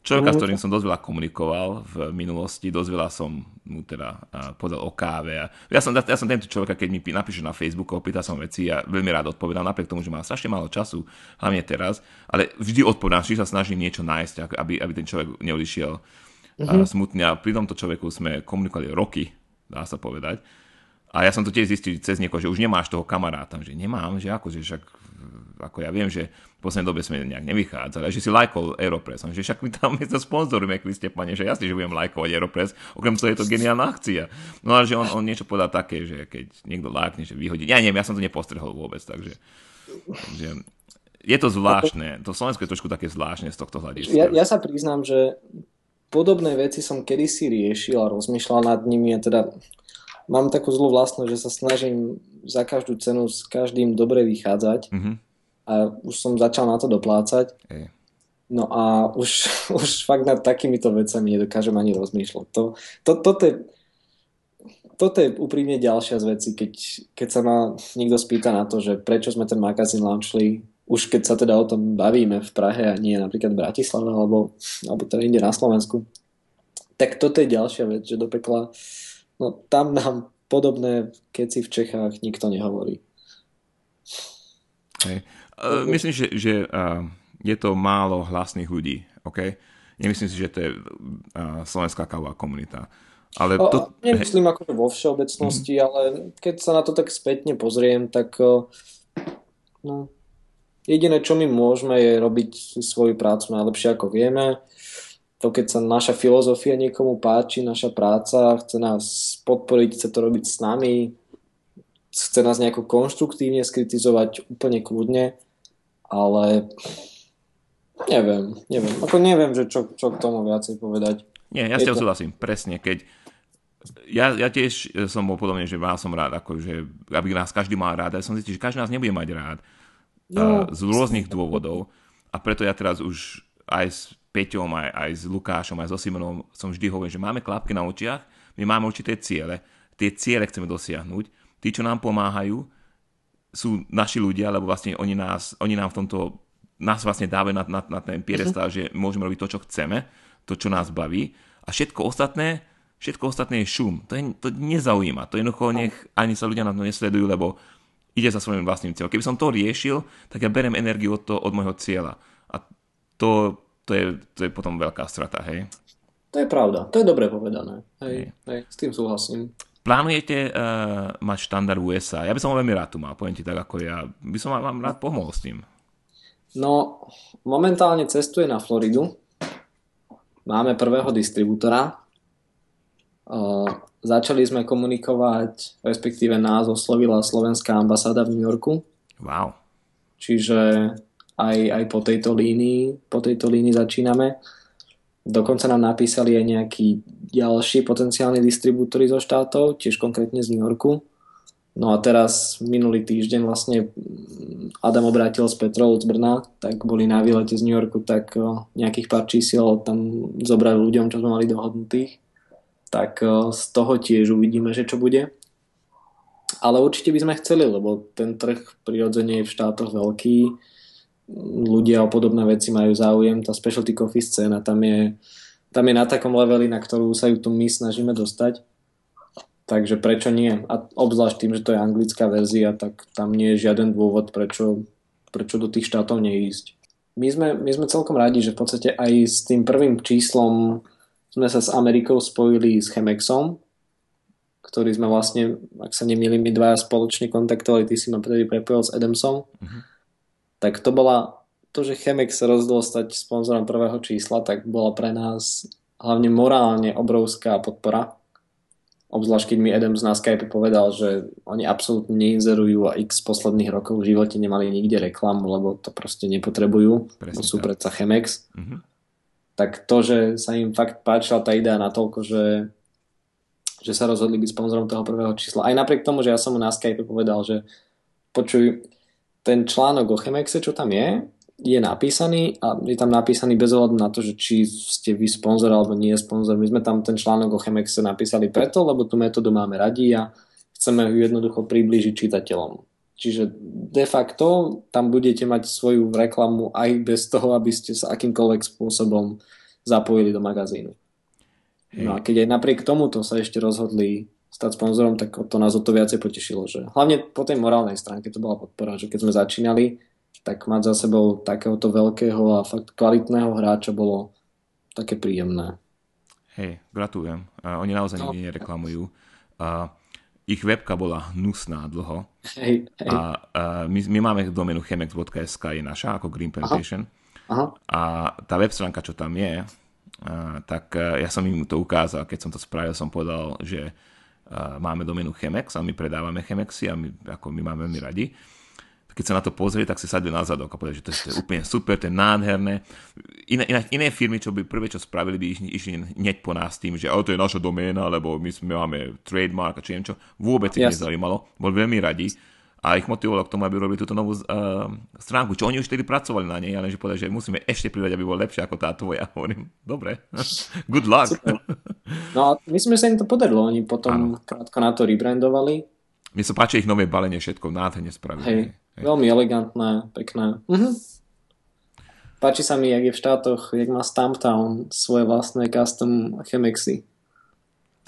Človeka, s ktorým som dosť veľa komunikoval v minulosti, dosť veľa som mu teda povedal o káve. A ja, som, ja som tento človek, keď mi napíše na Facebooku, opýta som veci a veľmi rád odpovedám, napriek tomu, že má strašne málo času, hlavne teraz, ale vždy odpovedám, vždy sa snažím niečo nájsť, aby, aby ten človek neodišiel uh-huh. smutný. A pri tomto človeku sme komunikovali roky, dá sa povedať. A ja som to tiež zistil cez niekoho, že už nemáš toho kamaráta, že nemám, že ako, že však ako ja viem, že v poslednej dobe sme nejak nevychádzali, že si lajkol Aeropress, že však my tam my to sponzorujeme, vy ste, pane, že jasne, že budem lajkovať Aeropress, okrem toho je to geniálna akcia. No ale že on, on niečo povedal také, že keď niekto lajkne, že vyhodí, ja neviem, ja som to nepostrehol vôbec, takže že je to zvláštne, to Slovensko je trošku také zvláštne z tohto hľadiska. Ja, ja sa priznám, že podobné veci som kedysi riešil a rozmýšľal nad nimi a teda mám takú zlú vlastnosť, že sa snažím za každú cenu s každým dobre vychádzať. Mm-hmm a už som začal na to doplácať. Ej. No a už, už fakt nad takýmito vecami nedokážem ani rozmýšľať. To, to, toto je... toto je úprimne ďalšia z vecí, keď, keď sa ma niekto spýta na to, že prečo sme ten magazín launchli, už keď sa teda o tom bavíme v Prahe a nie napríklad v Bratislave alebo, alebo teda inde na Slovensku, tak toto je ďalšia vec, že do pekla, no tam nám podobné keci v Čechách nikto nehovorí. Hej. Uh, myslím, že, že uh, je to málo hlasných ľudí, OK? Nemyslím si, že to je uh, slovenská kávová komunita. Ale to... Nemyslím ako vo všeobecnosti, mm. ale keď sa na to tak spätne pozriem, tak no, jediné, čo my môžeme, je robiť svoju prácu najlepšie, ako vieme. To, keď sa naša filozofia niekomu páči, naša práca, chce nás podporiť, chce to robiť s nami, chce nás nejako konštruktívne skritizovať úplne kľudne, ale neviem, neviem. Ako neviem, že čo, čo k tomu viacej povedať. Nie, ja s tebou súhlasím, presne, keď ja, ja tiež som bol podobne, že vás som rád, akože, aby nás každý mal rád. Ja som zistil, že každý nás nebude mať rád. No. z rôznych dôvodov. A preto ja teraz už aj Peťom, aj, aj s Lukášom, aj so Simonom som vždy hovoril, že máme klapky na očiach, my máme určité ciele, tie ciele chceme dosiahnuť. Tí, čo nám pomáhajú, sú naši ľudia, lebo vlastne oni, nás, oni nám v tomto nás vlastne dávajú na, na, na ten piedestal, uh-huh. že môžeme robiť to, čo chceme, to, čo nás baví. A všetko ostatné Všetko ostatné je šum. To, je, to nezaujíma. To jednoducho nech ani sa ľudia na to nesledujú, lebo ide za svojím vlastným cieľom. Keby som to riešil, tak ja berem energiu od, to, od môjho cieľa. A to, to, je, to je potom veľká strata, hej? To je pravda. To je dobre povedané. Hej, hej. hej s tým súhlasím. Plánujete uh, mať štandard USA? Ja by som ho veľmi rád tu mal, poviem ti tak ako ja. By som vám rád pomohol s tým. No, momentálne cestuje na Floridu. Máme prvého distribútora, začali sme komunikovať, respektíve nás oslovila slovenská ambasáda v New Yorku. Wow. Čiže aj, aj po tejto línii, po tejto línii začíname. Dokonca nám napísali aj nejakí ďalší potenciálni distribútory zo štátov, tiež konkrétne z New Yorku. No a teraz minulý týždeň vlastne Adam obrátil z Petrov z Brna, tak boli na výlete z New Yorku, tak nejakých pár čísiel tam zobrali ľuďom, čo sme mali dohodnutých tak z toho tiež uvidíme, že čo bude. Ale určite by sme chceli, lebo ten trh prirodzene je v štátoch veľký, ľudia o podobné veci majú záujem, tá specialty coffee scéna tam je, tam je na takom leveli, na ktorú sa ju tu my snažíme dostať. Takže prečo nie? A obzvlášť tým, že to je anglická verzia, tak tam nie je žiaden dôvod, prečo, prečo do tých štátov neísť. My sme, my sme celkom radi, že v podstate aj s tým prvým číslom sme sa s Amerikou spojili s Chemexom, ktorý sme vlastne, ak sa nemýlim, my dvaja spoločne kontaktovali, ty si ma prvý prepojil s Adamsom, uh-huh. Tak to bola, to, že Chemex sa rozhodol stať sponzorom prvého čísla, tak bola pre nás hlavne morálne obrovská podpora. Obzvlášť keď mi Adams na Skype povedal, že oni absolútne neinzerujú a x posledných rokov v živote nemali nikde reklamu, lebo to proste nepotrebujú. Presne sú tak. predsa Chemex. Uh-huh tak to, že sa im fakt páčila tá idea natoľko, že, že sa rozhodli byť sponzorom toho prvého čísla. Aj napriek tomu, že ja som mu na Skype povedal, že počuj, ten článok o Chemexe, čo tam je, je napísaný a je tam napísaný bez ohľadu na to, že či ste vy sponzor alebo nie sponzor. My sme tam ten článok o Chemexe napísali preto, lebo tú metódu máme radi a chceme ju jednoducho priblížiť čitateľom. Čiže de facto tam budete mať svoju reklamu aj bez toho, aby ste sa akýmkoľvek spôsobom zapojili do magazínu. Hej. No a keď aj napriek tomuto sa ešte rozhodli stať sponzorom, tak to nás o to viacej potešilo. Že hlavne po tej morálnej stránke to bola podpora, že keď sme začínali, tak mať za sebou takéhoto veľkého a fakt kvalitného hráča bolo také príjemné. Hej, gratulujem. Uh, oni naozaj no. nikdy nereklamujú. Uh, ich webka bola hnusná dlho. Hej, hej. A, a my, my máme domenu chemex.sk, je naša ako Green Plantation. Aha. Aha. A tá web stránka, čo tam je, a, tak a ja som im to ukázal, keď som to spravil, som povedal, že máme domenu Chemex a my predávame Chemexy a my, ako my máme veľmi radi keď sa na to pozrie, tak si sadne na zadok a povie, že to, to je úplne super, to je nádherné. Iné, iné, iné firmy, čo by prvé, čo spravili, by išli, išli hneď po nás tým, že oh, to je naša doména, lebo my, sme máme trademark a či čo. Vôbec ich nezaujímalo. Bol veľmi radi a ich motivovalo k tomu, aby robili túto novú uh, stránku, čo oni už tedy pracovali na nej, ale že povedali, že musíme ešte pridať, aby bol lepšie ako tá tvoja. Hovorím, dobre, good luck. No a myslím, že sa im to podarilo. Oni potom ano. krátko na to rebrandovali. Mne sa páči ich nové balenie, všetko nádherne spravili. Hej, Hej, veľmi elegantné, pekné. Mhm. Páči sa mi, jak je v štátoch, jak má Stamptown svoje vlastné custom Chemexy.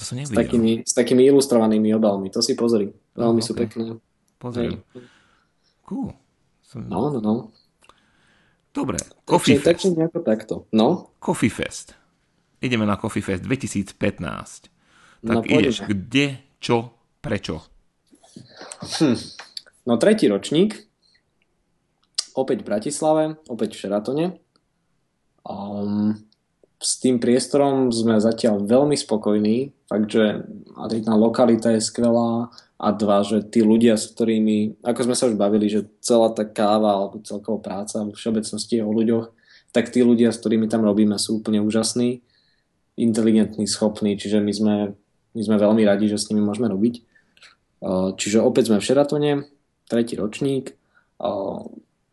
To som s takými, s takými ilustrovanými obalmi. To si pozri. Veľmi no, sú pekné. Pozriem. Cool. Som... No, no, no. Dobre, Coffee takže, Fest. Takže nejako takto. No? Coffee Fest. Ideme na Coffee Fest 2015. Tak no, ideš, kde, čo, prečo? Hm. No tretí ročník, opäť v Bratislave, opäť v Šeratone. Um, s tým priestorom sme zatiaľ veľmi spokojní. Fakt, že jedna lokalita je skvelá a dva, že tí ľudia, s ktorými, ako sme sa už bavili, že celá tá káva alebo celková práca v všeobecnosti je o ľuďoch, tak tí ľudia, s ktorými tam robíme, sú úplne úžasní, inteligentní, schopní, čiže my sme, my sme veľmi radi, že s nimi môžeme robiť. Čiže opäť sme v Šeratone, tretí ročník.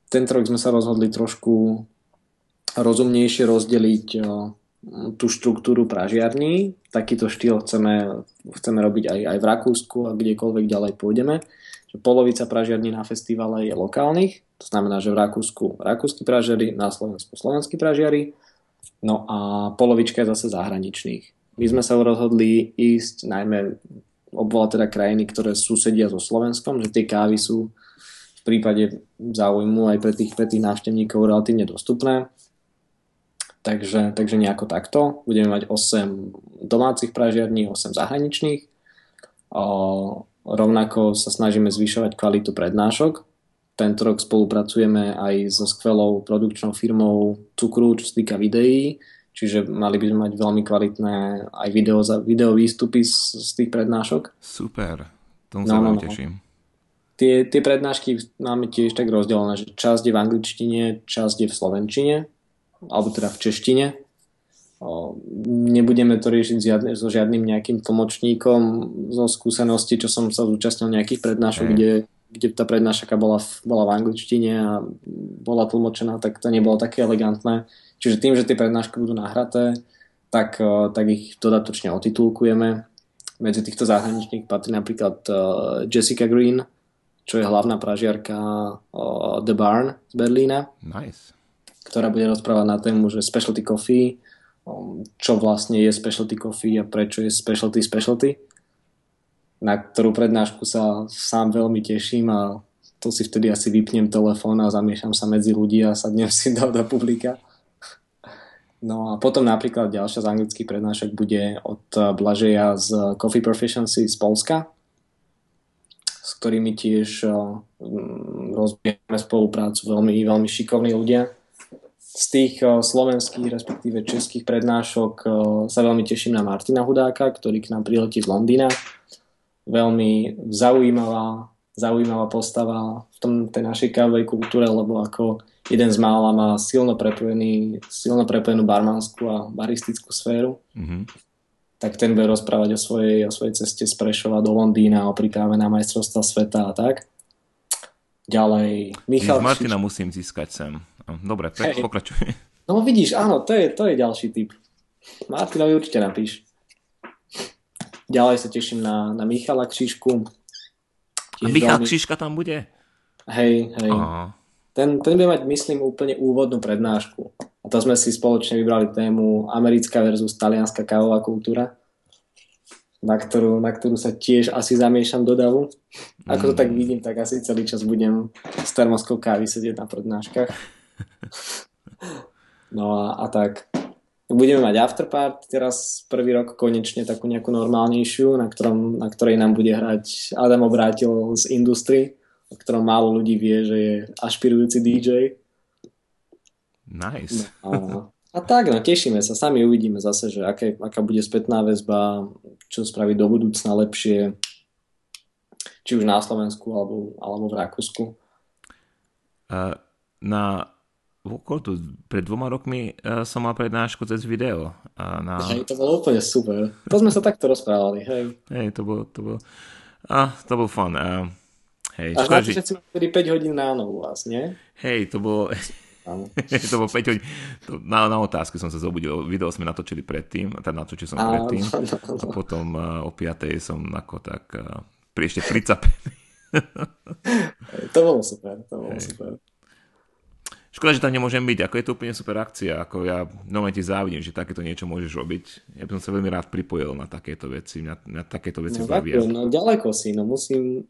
Tento rok sme sa rozhodli trošku rozumnejšie rozdeliť tú štruktúru pražiarní. Takýto štýl chceme, chceme robiť aj, aj v Rakúsku a kdekoľvek ďalej pôjdeme. Polovica pražiarní na festivale je lokálnych, to znamená, že v Rakúsku rakúsky pražiari, na Slovensku slovenskí pražiari, no a polovička je zase zahraničných. My sme sa rozhodli ísť najmä obvolať teda krajiny, ktoré susedia so Slovenskom, že tie kávy sú v prípade záujmu aj pre tých, pre tých návštevníkov relatívne dostupné Takže, takže nejako takto. Budeme mať 8 domácich pražiarní, 8 zahraničných. O, rovnako sa snažíme zvyšovať kvalitu prednášok. Tento rok spolupracujeme aj so skvelou produkčnou firmou Cukru, čo sa týka videí, čiže mali by sme mať veľmi kvalitné aj video, video výstupy z, z tých prednášok. Super, tomu sa no, no, no. teším. Tie, tie prednášky máme tiež tak rozdelené, že časť je v angličtine, časť je v slovenčine alebo teda v češtine. Nebudeme to riešiť so žiadnym nejakým tlmočníkom zo skúsenosti, čo som sa zúčastnil nejakých prednášok, mm. kde, kde tá prednášaka bola, v, bola v angličtine a bola tlmočená, tak to nebolo také elegantné. Čiže tým, že tie prednášky budú nahraté, tak, tak ich dodatočne otitulkujeme. Medzi týchto zahraničných patrí napríklad Jessica Green, čo je hlavná pražiarka The Barn z Berlína. Nice ktorá bude rozprávať na tému, že specialty coffee, um, čo vlastne je specialty coffee a prečo je specialty specialty, na ktorú prednášku sa sám veľmi teším a to si vtedy asi vypnem telefón a zamiešam sa medzi ľudí a sadnem si do, do publika. No a potom napríklad ďalšia z anglických prednášok bude od Blažeja z Coffee Proficiency z Polska, s ktorými tiež uh, rozbijeme spoluprácu veľmi, veľmi šikovní ľudia z tých eh, slovenských, respektíve českých prednášok eh, sa veľmi teším na Martina Hudáka, ktorý k nám priletí z Londýna. Veľmi zaujímavá, zaujímavá postava v tom, tej našej kávovej kultúre, lebo ako jeden z mála má silno prepojený, silno prepojenú barmanskú a baristickú sféru. Mm-hmm. Tak ten bude rozprávať o svojej, o svojej ceste z Prešova do Londýna, o príprave na majstrovstva sveta a tak. Ďalej, Michal... Martina musím získať sem. Dobre, tak hey. pokračuj. No vidíš, áno, to je, to je ďalší typ. Martinovi určite napíš. Ďalej sa teším na, na Michala Křížku. A Michal veľmi... Křížka tam bude? Hej, hej. Ten, ten bude mať, myslím, úplne úvodnú prednášku. A to sme si spoločne vybrali tému americká versus talianská kávová kultúra, na ktorú, na ktorú sa tiež asi zamiešam do davu. Ako to tak mm. vidím, tak asi celý čas budem s termoskou kávy sedieť na prednáškach. No a, a tak. Budeme mať afterpart teraz prvý rok konečne takú nejakú normálnejšiu, na, ktorom, na ktorej nám bude hrať Adam Obrátil z Industry, o ktorom málo ľudí vie, že je ašpirujúci DJ. Nice. No, a, a tak, no tešíme sa, sami uvidíme zase, že aké, aká bude spätná väzba, čo spraviť do budúcna lepšie, či už na Slovensku alebo, alebo v Rakúsku. Na tu, pred dvoma rokmi uh, som mal prednášku cez video. A na... Hej, to bolo úplne super. To sme sa takto rozprávali, hej. Hej, to bolo, to bolo, a, to bol fun. Uh, hej, Až na všetci 5 hodín ráno u vás, nie? Hej, to bolo, to bol 5 hodín. To, na, na otázky som sa zobudil. Video sme natočili predtým, teda natočil som predtým. A potom uh, o 5 som ako tak uh, pri ešte pricapený. to bolo super, to bolo Hej. super. Škoda, že tam nemôžem byť, ako je to úplne super akcia, ako ja no ti závidím, že takéto niečo môžeš robiť. Ja by som sa veľmi rád pripojil na takéto veci, na, na takéto veci no, no ďaleko si, no musím,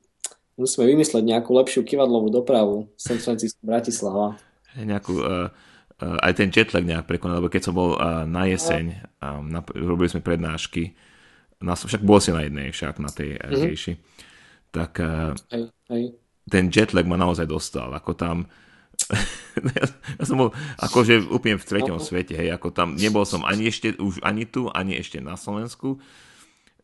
musíme vymysleť nejakú lepšiu kivadlovú dopravu San Francisco, Bratislava. Nejakú, uh, uh, aj ten jetlag nejak prekonal, lebo keď som bol uh, na jeseň, um, na, robili sme prednášky, na, však bol si na jednej, však na tej mm-hmm. tak uh, hej, hej. ten jetlag ma naozaj dostal, ako tam ja som bol akože úplne v treťom no. svete, hej, ako tam nebol som ani ešte, už ani tu, ani ešte na Slovensku.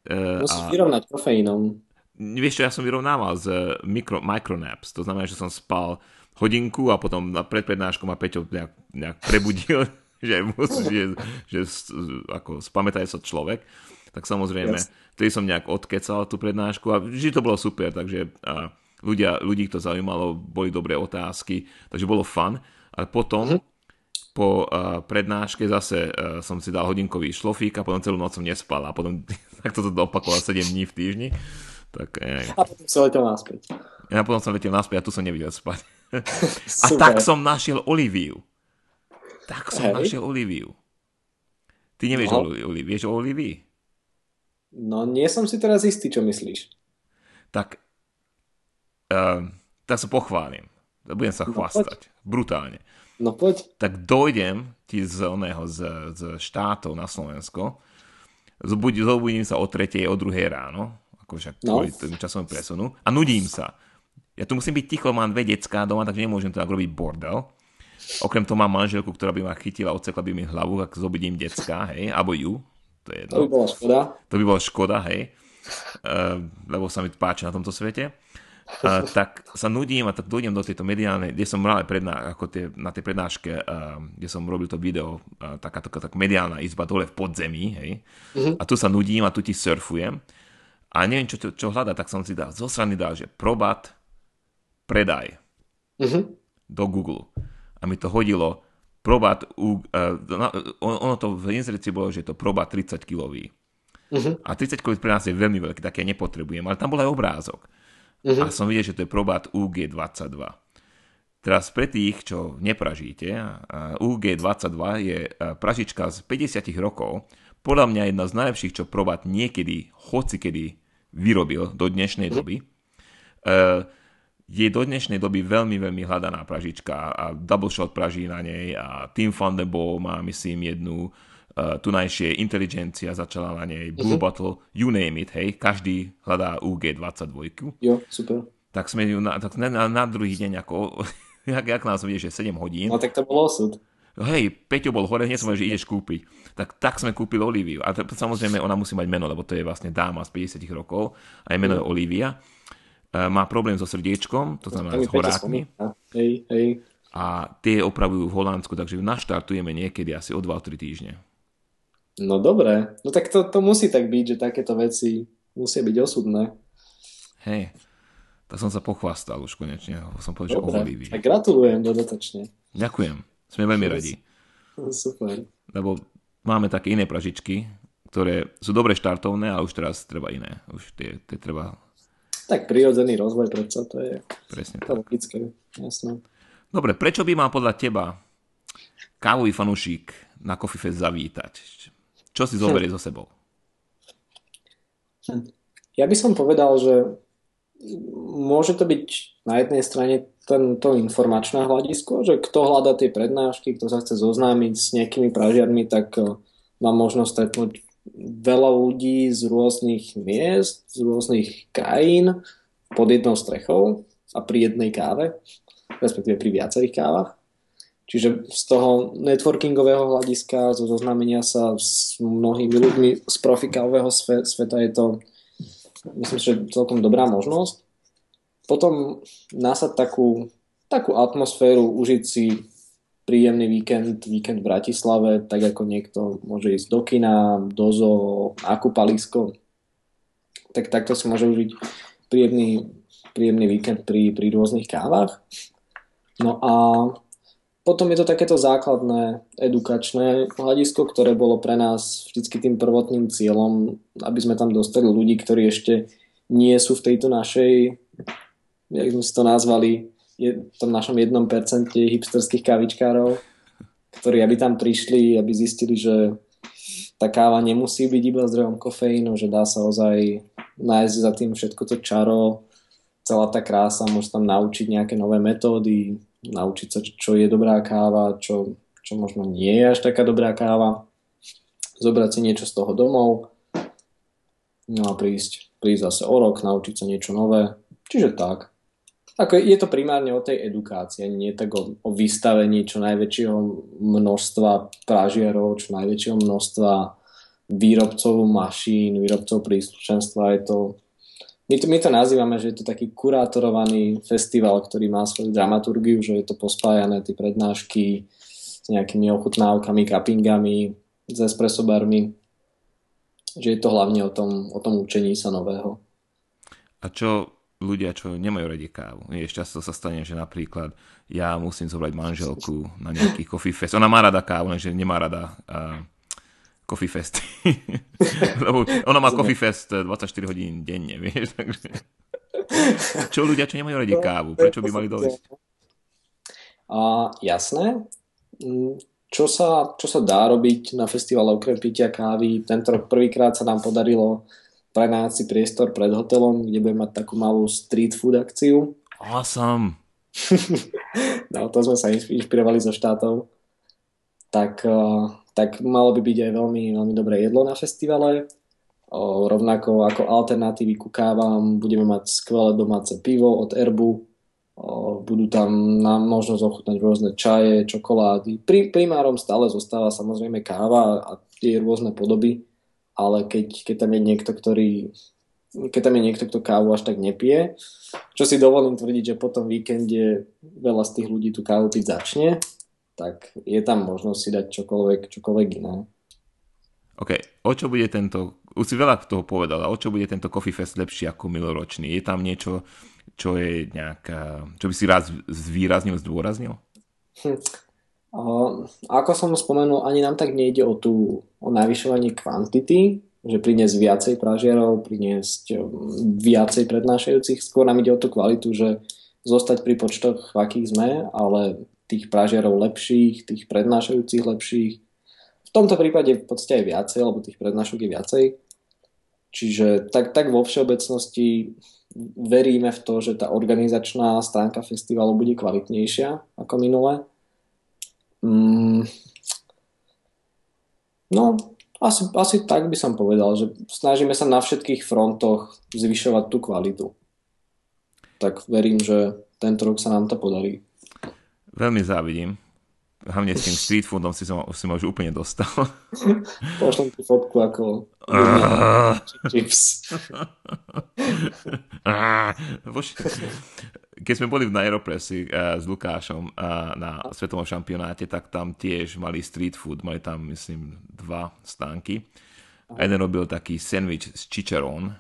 Uh, Musíš a... vyrovnať kofeínom. Vieš čo, ja som vyrovnával z micro, micronaps, to znamená, že som spal hodinku a potom na predprednášku ma Peťo nejak, nejak prebudil, že, musí, že, že ako spamätaj sa človek. Tak samozrejme, yes. vtedy som nejak odkecal tú prednášku a vždy to bolo super, takže uh, ľudia, ľudí to zaujímalo, boli dobré otázky, takže bolo fun. A potom uh-huh. po uh, prednáške zase uh, som si dal hodinkový šlofík a potom celú noc som nespal a potom tak toto dopakoval 7 dní v týždni. Tak, eh. A potom som letel naspäť. Ja potom som letel naspäť a tu som nevidel spať. a tak som našiel Oliviu. Tak som hey. našiel Oliviu. Ty nevieš no. o Olivii, vieš o Olivii? No nie som si teraz istý, čo myslíš. Tak uh, tak sa pochválim. Budem sa no, chvastať. Poď. Brutálne. No poď. Tak dojdem ti z oného, z, z štátov na Slovensko, zobudím sa o tretej, o druhej ráno, ako však no. kvôli tým časom presunu, a nudím sa. Ja tu musím byť ticho, mám dve decká doma, takže nemôžem tak robiť bordel. Okrem toho mám manželku, ktorá by ma chytila, odsekla by mi hlavu, ak zobudím decka, hej, alebo ju. To, je to by bola škoda. To by bola škoda, hej. Uh, lebo sa mi páči na tomto svete uh, tak sa nudím a tak dojdem do tejto mediálnej, kde som mal predná, ako tie, na tej prednáške, uh, kde som robil to video, uh, taká, taká, taká mediálna izba dole v podzemí, hej. Uh-huh. A tu sa nudím a tu ti surfujem. A neviem, čo, čo, čo hľada, tak som si dal, zo strany dal, že probat, predaj uh-huh. do Google. A mi to hodilo probat, uh, ono to v inzercii bolo, že je to probat 30 kilový. Uh-huh. A 30 kg pre nás je veľmi veľký, tak ja nepotrebujem, ale tam bol aj obrázok uh-huh. a som videl, že to je Probat UG22. Teraz pre tých, čo nepražíte, UG22 je pražička z 50 rokov, podľa mňa jedna z najlepších, čo Probat niekedy, hoci kedy vyrobil do dnešnej uh-huh. doby. Je do dnešnej doby veľmi, veľmi hľadaná pražička a Double Shot praží na nej a Team Thunderbolt má, myslím, jednu uh, tunajšie inteligencia začala na nej, Blue uh-huh. Bottle, you name it, hej, každý hľadá UG22. Jo, super. Tak sme ju na, tak na, na, na druhý deň ako, jak, jak nás vidie, že 7 hodín. No tak to bol osud. Hej, Peťo bol hore, hneď som že ideš kúpiť. Tak, tak sme kúpili Oliviu. A to, samozrejme, ona musí mať meno, lebo to je vlastne dáma z 50 rokov. A jej meno je Olivia. Uh, má problém so srdiečkom, to znamená s horákmi. Hej, hej. A tie opravujú v Holandsku, takže ju naštartujeme niekedy asi o 2-3 týždne. No dobre, no tak to, to musí tak byť, že takéto veci musia byť osudné. Hej, tak som sa pochvástal už konečne, som povedal, že oholivý. A gratulujem dodatočne. Ďakujem, sme veľmi radi. Super. Lebo máme také iné pražičky, ktoré sú dobre štartovné, ale už teraz treba iné. Už tie, tie treba... Tak prirodzený rozvoj, predsa to je Presne to logické, jasné. Dobre, prečo by mal podľa teba kávový fanúšik na Coffee Fest zavítať? Čo si zoberie hm. so sebou? Ja by som povedal, že môže to byť na jednej strane tento informačné hľadisko, že kto hľadá tie prednášky, kto sa chce zoznámiť s nejakými pražiarmi, tak eh, má možnosť stretnúť veľa ľudí z rôznych miest, z rôznych krajín pod jednou strechou a pri jednej káve, respektíve pri viacerých kávach. Čiže z toho networkingového hľadiska, zo zoznámenia sa s mnohými ľuďmi z profikávého sveta je to, myslím, že celkom dobrá možnosť. Potom násať takú, takú atmosféru, užiť si príjemný víkend, víkend v Bratislave, tak ako niekto môže ísť do kina, do zoo, na kúpalisko. Tak takto si môže užiť príjemný, príjemný víkend pri, pri rôznych kávach. No a potom je to takéto základné edukačné hľadisko, ktoré bolo pre nás vždycky tým prvotným cieľom, aby sme tam dostali ľudí, ktorí ešte nie sú v tejto našej, jak sme si to nazvali, je, v tom našom jednom percente hipsterských kavičkárov, ktorí aby tam prišli, aby zistili, že tá káva nemusí byť iba zdrojom kofeínu, že dá sa ozaj nájsť za tým všetko to čaro, celá tá krása, môže tam naučiť nejaké nové metódy, naučiť sa, čo je dobrá káva, čo, čo možno nie je až taká dobrá káva, zobrať si niečo z toho domov, no a prísť, prísť zase o rok, naučiť sa niečo nové. Čiže tak. Ako je to primárne o tej edukácii, nie tak o, o vystavení čo najväčšieho množstva pražierov, čo najväčšieho množstva výrobcov mašín, výrobcov príslušenstva. Je to my to, my to nazývame, že je to taký kurátorovaný festival, ktorý má svoju dramaturgiu, že je to pospájané tie prednášky s nejakými ochutnávkami, cuppingami, s espressobarmi, že je to hlavne o tom, o tom učení sa nového. A čo ľudia, čo nemajú radi kávu. Nie, často sa stane, že napríklad ja musím zobrať manželku na nejaký coffee fest. Ona má rada kávu, lenže nemá rada uh, Coffee Fest. Lebo ona má Coffee Fest 24 hodín denne, vieš, takže... Čo ľudia, čo nemajú radi kávu, prečo by mali dojsť? A, jasné. Mm, čo sa, čo sa dá robiť na festivale okrem pitia kávy? Tento rok prvýkrát sa nám podarilo prenajať si priestor pred hotelom, kde budeme mať takú malú street food akciu. Awesome. no, to sme sa inšpirovali zo štátov. Tak tak malo by byť aj veľmi, veľmi dobré jedlo na festivale. O, rovnako ako alternatívy ku kávam budeme mať skvelé domáce pivo od Erbu. O, budú tam nám možnosť ochutnať rôzne čaje, čokolády. Pri, primárom stále zostáva samozrejme káva a tie rôzne podoby, ale keď, keď tam je niekto, ktorý keď tam je niekto, kto kávu až tak nepije, čo si dovolím tvrdiť, že po tom víkende veľa z tých ľudí tú kávu piť začne, tak je tam možnosť si dať čokoľvek, čokoľvek iné. OK, o čo bude tento, už si veľa toho povedal, a o čo bude tento Coffee Fest lepší ako miloročný? Je tam niečo, čo je nejaká, čo by si rád zvýraznil, zdôraznil? Hm. Ako som spomenul, ani nám tak nejde o tú, o navyšovanie kvantity, že priniesť viacej pražierov, priniesť um, viacej prednášajúcich, skôr nám ide o tú kvalitu, že zostať pri počtoch, akých sme, ale tých pražiarov lepších, tých prednášajúcich lepších. V tomto prípade v podstate aj viacej, lebo tých prednášok je viacej. Čiže tak, tak vo všeobecnosti veríme v to, že tá organizačná stránka festivalu bude kvalitnejšia ako minule. Mm. No, asi, asi tak by som povedal, že snažíme sa na všetkých frontoch zvyšovať tú kvalitu. Tak verím, že tento rok sa nám to podarí. Veľmi závidím. Hlavne s tým street foodom si, som, si ma už úplne dostal. Pošlem ti fotku ako chips. Keď sme boli v Nairopresi uh, s Lukášom uh, na svetovom šampionáte, tak tam tiež mali street food, mali tam myslím dva stánky. Jeden robil taký sandwich s čičerón,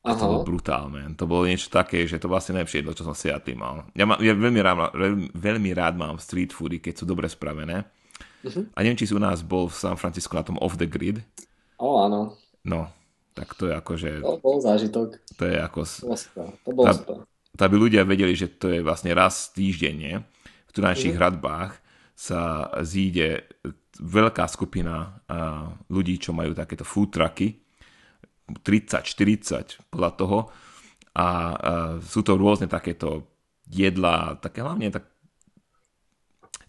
a to bolo brutálne. To bolo niečo také, že to vlastne najlepšie jedlo, čo som si ja tým mal. Ja, má, ja veľmi, rád, veľmi rád mám street foody, keď sú dobre spravené. Uh-huh. A neviem, či si u nás bol v San Francisco na tom Off the Grid. O, áno. No, tak to je ako, že... To bol zážitok. To je ako... To bol super. To by ľudia vedeli, že to je vlastne raz týždenne v tunajších uh-huh. hradbách sa zíde veľká skupina ľudí, čo majú takéto food trucky 30, 40 podľa toho a, a sú to rôzne takéto jedlá, také hlavne tak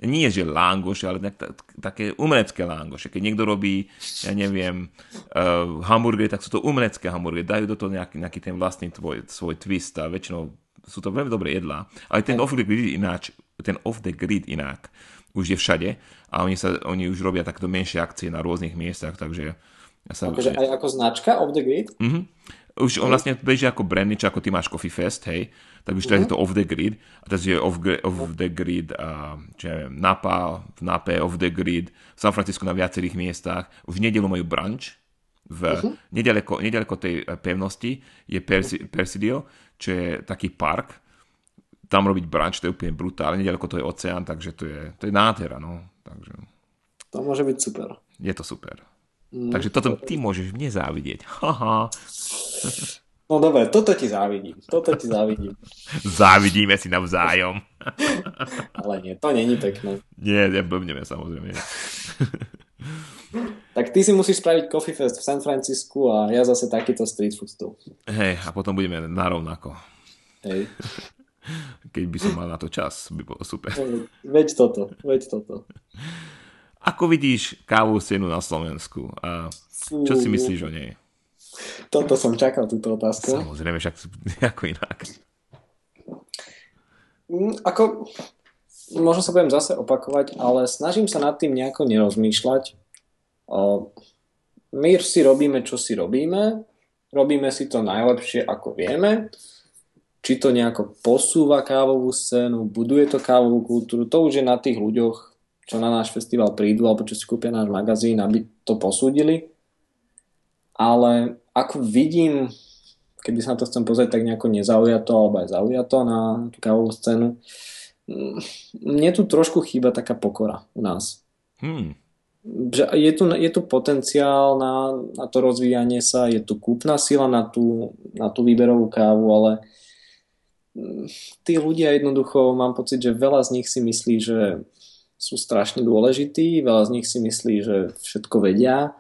nie že lángoše, ale tak, tak, také umelecké lángoše. Keď niekto robí, ja neviem, uh, hamburgery, tak sú to umelecké hamburgery. Dajú do toho nejaký, nejaký ten vlastný tvoj, svoj twist a väčšinou sú to veľmi dobré jedlá. Ale ten off the grid ináč, ten off the grid inak už je všade a oni, sa, oni už robia takto menšie akcie na rôznych miestach, takže ja sa akože aj ako značka Off the Grid? Mm-hmm. Už on vlastne beží ako brandy, či ako ty máš Coffee Fest, hej, tak už uh-huh. je to Off the Grid, a teraz je Off, off the Grid, a, čo ja viem, Napa, v Nape, Off the Grid, v San Francisco na viacerých miestach, už v nedelu majú brunch, v uh-huh. nedaleko, nedaleko tej pevnosti je Persi, Persidio, čo je taký park, tam robiť brunch, to je úplne brutálne, nedaleko to je oceán, takže to je, to je nádhera, no. Takže... To môže byť super. Je to super. Mm, takže toto ty môžeš mne závidieť. Haha. No dobre, toto ti závidím. Toto ti závidím. Závidíme si navzájom. Ale nie, to není pekné. Nie, neblbneme samozrejme. tak ty si musíš spraviť Coffee Fest v San Francisku a ja zase takýto street food tu. Hej, a potom budeme narovnako. Hej. Keď by som mal na to čas, by bolo super. Veď toto, veď toto. Ako vidíš kávu cenu na Slovensku? A čo si myslíš o nej? Toto som čakal, túto otázku. Samozrejme, však ako inak. Mm, ako, možno sa budem zase opakovať, ale snažím sa nad tým nejako nerozmýšľať. My si robíme, čo si robíme. Robíme si to najlepšie, ako vieme. Či to nejako posúva kávovú scénu, buduje to kávovú kultúru, to už je na tých ľuďoch, čo na náš festival prídu, alebo čo si kúpia náš magazín, aby to posúdili. Ale ako vidím, keby sa na to chcem pozrieť tak nejako nezaujato alebo aj zaujato na tú kávovú scénu, mne tu trošku chýba taká pokora u nás. Hmm. Že je, tu, je tu potenciál na, na to rozvíjanie sa, je tu kúpna sila na tú, na tú výberovú kávu, ale tí ľudia jednoducho, mám pocit, že veľa z nich si myslí, že sú strašne dôležití, veľa z nich si myslí, že všetko vedia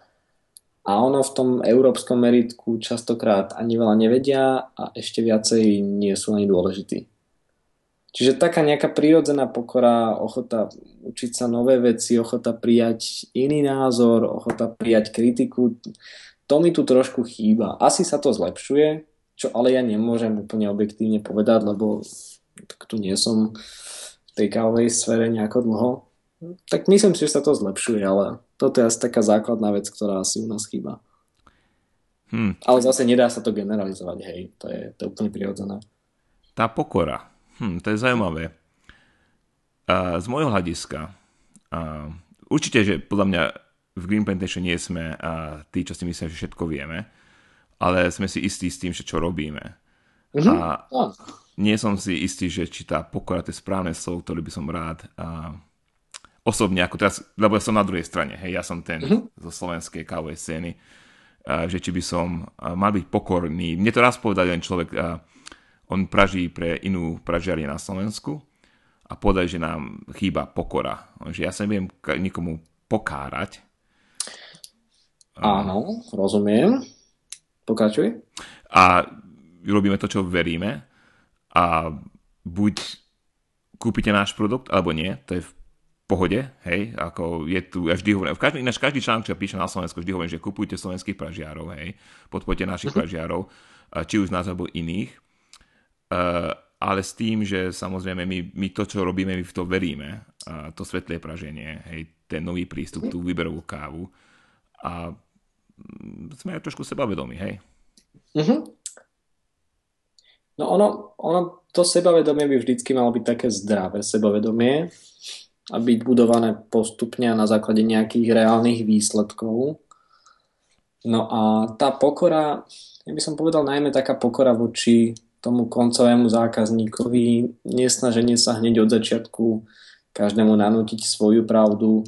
a ono v tom európskom meritku častokrát ani veľa nevedia a ešte viacej nie sú ani dôležití. Čiže taká nejaká prírodzená pokora, ochota učiť sa nové veci, ochota prijať iný názor, ochota prijať kritiku, to mi tu trošku chýba. Asi sa to zlepšuje, čo ale ja nemôžem úplne objektívne povedať, lebo tak tu nie som v tej kávovej sfére nejako dlho. Tak myslím si, že sa to zlepšuje, ale toto je asi taká základná vec, ktorá asi u nás chýba. Hmm. Ale zase nedá sa to generalizovať, hej, to je, to je úplne prirodzené. Tá pokora, hm, to je zaujímavé. A z môjho hľadiska, a určite, že podľa mňa v Green Plantation nie sme a tí, čo si myslia, že všetko vieme, ale sme si istí s tým, že čo robíme. Mm-hmm. A nie som si istý, že či tá pokora, to je správne slovo, ktorý by som rád a osobne, ako teraz, lebo ja som na druhej strane, hej, ja som ten uh-huh. zo slovenskej kávovej scény, uh, že či by som uh, mal byť pokorný. Mne to raz povedal jeden človek, uh, on praží pre inú pražiarie na Slovensku a povedal, že nám chýba pokora. Že ja sa neviem nikomu pokárať. Áno, rozumiem. Pokračuj. A robíme to, čo veríme a buď kúpite náš produkt, alebo nie, to je v pohode, hej, ako je tu, ja vždy hovorím, každý, ináč každý článok, čo píše na Slovensku, vždy hovorím, že kupujte slovenských pražiarov, hej, podporte našich uh-huh. pražiarov, či už nás alebo iných, uh, ale s tým, že samozrejme my, my to, čo robíme, my v to veríme, uh, to svetlé praženie, hej, ten nový prístup, tú výberovú kávu a mm, sme aj trošku sebavedomí, hej. Uh-huh. No ono, ono, to sebavedomie by vždycky malo byť také zdravé sebavedomie, a byť budované postupne na základe nejakých reálnych výsledkov. No a tá pokora, ja by som povedal najmä taká pokora voči tomu koncovému zákazníkovi, nesnaženie sa hneď od začiatku každému nanútiť svoju pravdu.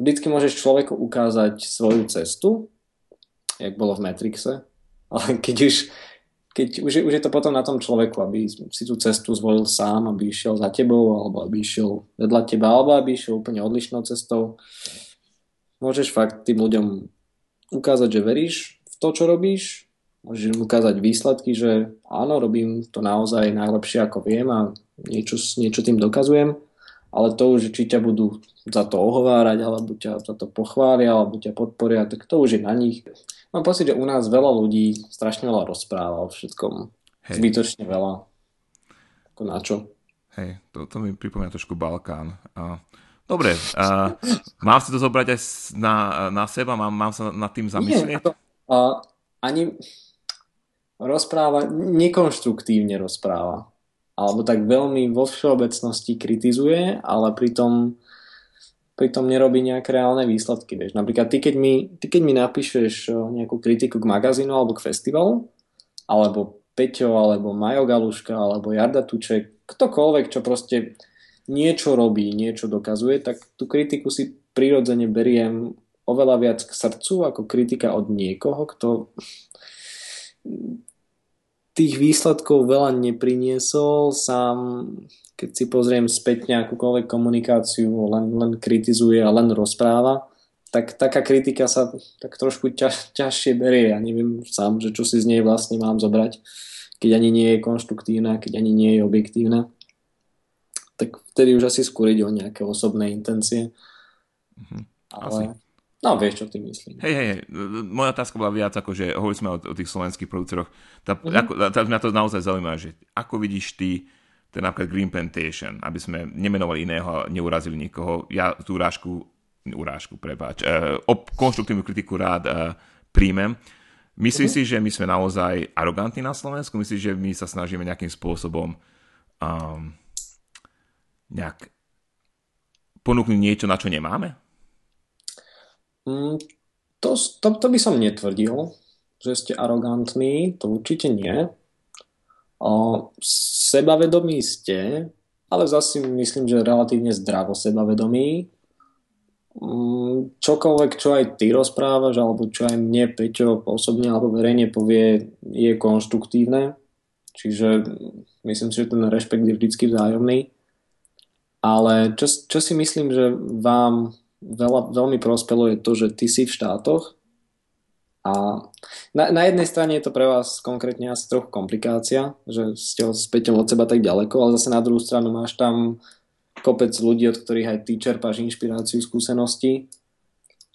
Vždycky môžeš človeku ukázať svoju cestu, jak bolo v Matrixe, ale keď už keď už je, už je to potom na tom človeku, aby si tú cestu zvolil sám, aby išiel za tebou, alebo aby išiel vedľa teba, alebo aby išiel úplne odlišnou cestou. Môžeš fakt tým ľuďom ukázať, že veríš v to, čo robíš, môžeš im ukázať výsledky, že áno, robím to naozaj najlepšie, ako viem a niečo, niečo tým dokazujem, ale to už, či ťa budú za to ohovárať, alebo ťa za to pochvália, alebo ťa podporia, tak to už je na nich. Mám pocit, že u nás veľa ľudí strašne veľa rozpráva o všetkom. Hej. Zbytočne veľa. Ako na čo? Hej, to, to mi pripomína trošku Balkán. A, dobre, a, mám si to zobrať aj na, na seba? Mám, mám sa nad tým zamyslieť? Nie, to, a, ani rozpráva, nekonštruktívne rozpráva. Alebo tak veľmi vo všeobecnosti kritizuje, ale pritom pritom nerobí nejaké reálne výsledky. Vieš. Napríklad ty keď, mi, ty, keď mi napíšeš nejakú kritiku k magazínu alebo k festivalu, alebo Peťo, alebo Majo Galuška, alebo Jarda Tuček, ktokoľvek, čo proste niečo robí, niečo dokazuje, tak tú kritiku si prirodzene beriem oveľa viac k srdcu ako kritika od niekoho, kto tých výsledkov veľa nepriniesol, sám keď si pozriem späť akúkoľvek komunikáciu, len, len kritizuje a len rozpráva, tak taká kritika sa tak trošku ťaž, ťažšie berie. Ja neviem sám, že čo si z nej vlastne mám zobrať, keď ani nie je konštruktívna, keď ani nie je objektívna. Tak vtedy už asi skôr ide o nejaké osobné intencie. Mm-hmm. Ale... Asi. No, vieš, čo tým myslím. Hej, hej, moja otázka bola viac ako, že hovorili sme o, o tých slovenských producentov. Tá, mm-hmm. ako, tá, mňa to naozaj zaujíma, že ako vidíš ty ten napríklad Green Plantation, aby sme nemenovali iného a neurazili nikoho. Ja tú urážku, urážku, prepáč, uh, ob, konštruktívnu kritiku rád uh, príjmem. Myslíš mm-hmm. si, že my sme naozaj arogantní na Slovensku? Myslíš, že my sa snažíme nejakým spôsobom um, nejak ponúknuť niečo, na čo nemáme? Mm, to, to, to by som netvrdil, že ste arogantní, to určite nie. O, sebavedomí ste, ale zase myslím, že relatívne zdravo sebavedomí. Mm, čokoľvek, čo aj ty rozprávaš, alebo čo aj mne Peťo osobne alebo verejne povie, je konštruktívne. Čiže myslím si, že ten rešpekt je vždycky vzájomný. Ale čo, čo si myslím, že vám veľa, veľmi prospelo je to, že ty si v štátoch a na, na jednej strane je to pre vás konkrétne asi trochu komplikácia, že ste s Peťom od seba tak ďaleko, ale zase na druhú stranu máš tam kopec ľudí, od ktorých aj ty čerpáš inšpiráciu, skúsenosti.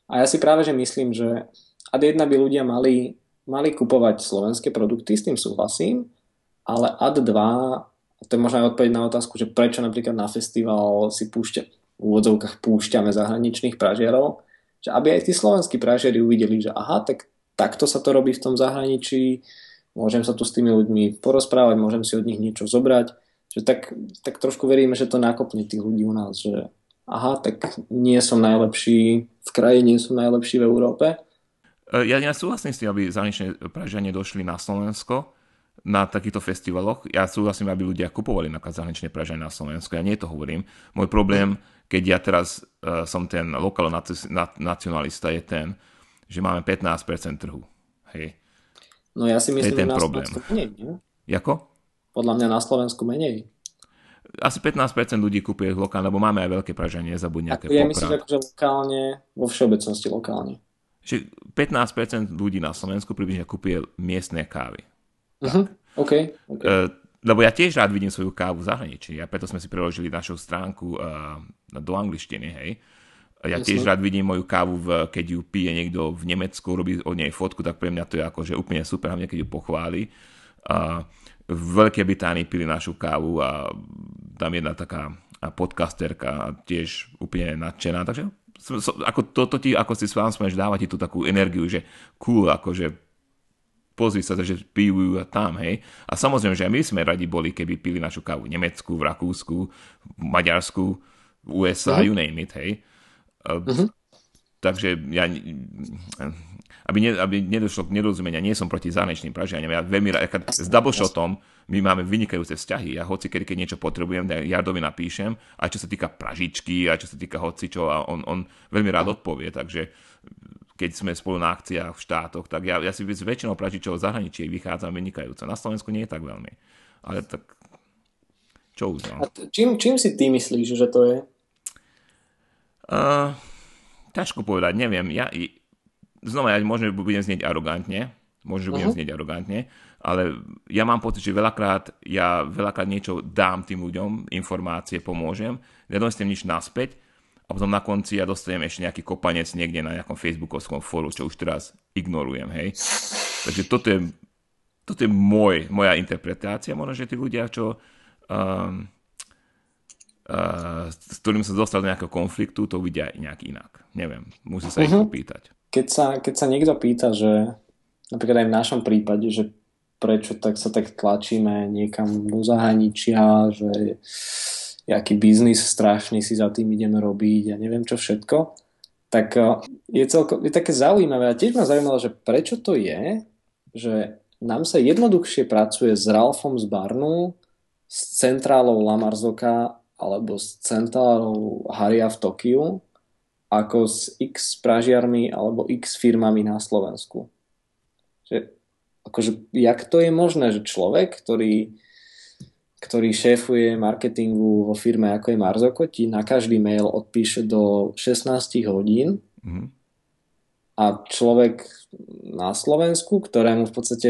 A ja si práve že myslím, že ad jedna by ľudia mali, mali kupovať slovenské produkty, s tým súhlasím, ale ad dva, to je možno aj odpoveď na otázku, že prečo napríklad na festival si púšťa, v úvodzovkách púšťame zahraničných pražiarov, že aby aj tí slovenskí pražiari uvideli, že aha, tak takto sa to robí v tom zahraničí, môžem sa tu s tými ľuďmi porozprávať, môžem si od nich niečo zobrať, že tak, tak trošku veríme, že to nakopne tých ľudí u nás, že aha, tak nie som najlepší v kraji, nie som najlepší v Európe. E, ja, ja súhlasím s tým, aby zahraničné pražianie došli na Slovensko, na takýchto festivaloch. Ja súhlasím, aby ľudia kupovali na zahraničné praženie na Slovensku. Ja nie to hovorím. Môj problém keď ja teraz uh, som ten lokálno nacionalista, je ten, že máme 15% trhu. Hej. No ja si myslím, že na problém. Slovensku menej, nie? Jako? Podľa mňa na Slovensku menej. Asi 15% ľudí kúpuje lokálne, lebo máme aj veľké praženie, zabudne nejaké Ja myslím, že akože lokálne, vo všeobecnosti lokálne. Že 15% ľudí na Slovensku približne kúpuje miestne kávy. Uh-huh. OK. okay. Uh, lebo ja tiež rád vidím svoju kávu v zahraničí a preto sme si preložili našu stránku uh, do angličtiny, hej. Ja tiež rád vidím moju kávu, v, keď ju pije niekto v Nemecku, robí od nej fotku, tak pre mňa to je akože úplne super, hlavne keď ju pochváli. Uh, v Veľkej Británii pili našu kávu a tam jedna taká podcasterka tiež úplne nadšená, takže ako toto ti, ako si s vám smeš dávať ti tú takú energiu, že cool, akože pozri sa, že pijú tam, hej. A samozrejme, že aj my sme radi boli, keby pili našu kávu v Nemecku, v Rakúsku, v Maďarsku, v USA, uh-huh. you name it, hej. Uh-huh. Takže ja, aby, ne, aby nedošlo k nedorozumenia, nie som proti zahraničným pražianiam. Ja veľmi rád, s Doubleshotom my máme vynikajúce vzťahy. Ja hoci kedy, keď niečo potrebujem, ja Jardovi napíšem, aj čo sa týka pražičky, aj čo sa týka hocičo a on, on veľmi rád odpovie, takže keď sme spolu na akciách v štátoch, tak ja, ja si väčšinou pražičov zahraničí vychádzam vynikajúco. Na Slovensku nie je tak veľmi. Ale tak čo už, no. čím, čím si ty myslíš, že to je? Uh, ťažko povedať, neviem. Ja, znova, ja možno budem znieť arogantne, možno budem uh-huh. znieť arogantne, ale ja mám pocit, že veľakrát ja veľakrát niečo dám tým ľuďom, informácie, pomôžem, nedonesiem nič naspäť a potom na konci ja dostanem ešte nejaký kopanec niekde na nejakom facebookovskom fóru, čo už teraz ignorujem, hej. Takže toto je, toto je môj, moja interpretácia, možno, že tí ľudia, čo um, uh, s ktorým sa dostal do nejakého konfliktu, to vidia nejak inak. Neviem, musí sa uh-huh. ich mhm. opýtať. Keď sa, keď sa niekto pýta, že napríklad aj v našom prípade, že prečo tak sa tak tlačíme niekam do zahraničia, že aký biznis strašný si za tým ideme robiť a neviem čo všetko, tak eh, je, celko, je také zaujímavé a tiež ma zaujímalo, že prečo to je, že nám sa jednoduchšie pracuje s Ralfom z Barnu, s centrálou Lamarzoka alebo s centrálou Haria v Tokiu ako s x pražiarmi alebo x firmami na Slovensku. Že, akože, jak to je možné, že človek, ktorý, ktorý šéfuje marketingu vo firme ako je Marzoko, ti na každý mail odpíše do 16 hodín mm-hmm. a človek na Slovensku, ktorému v podstate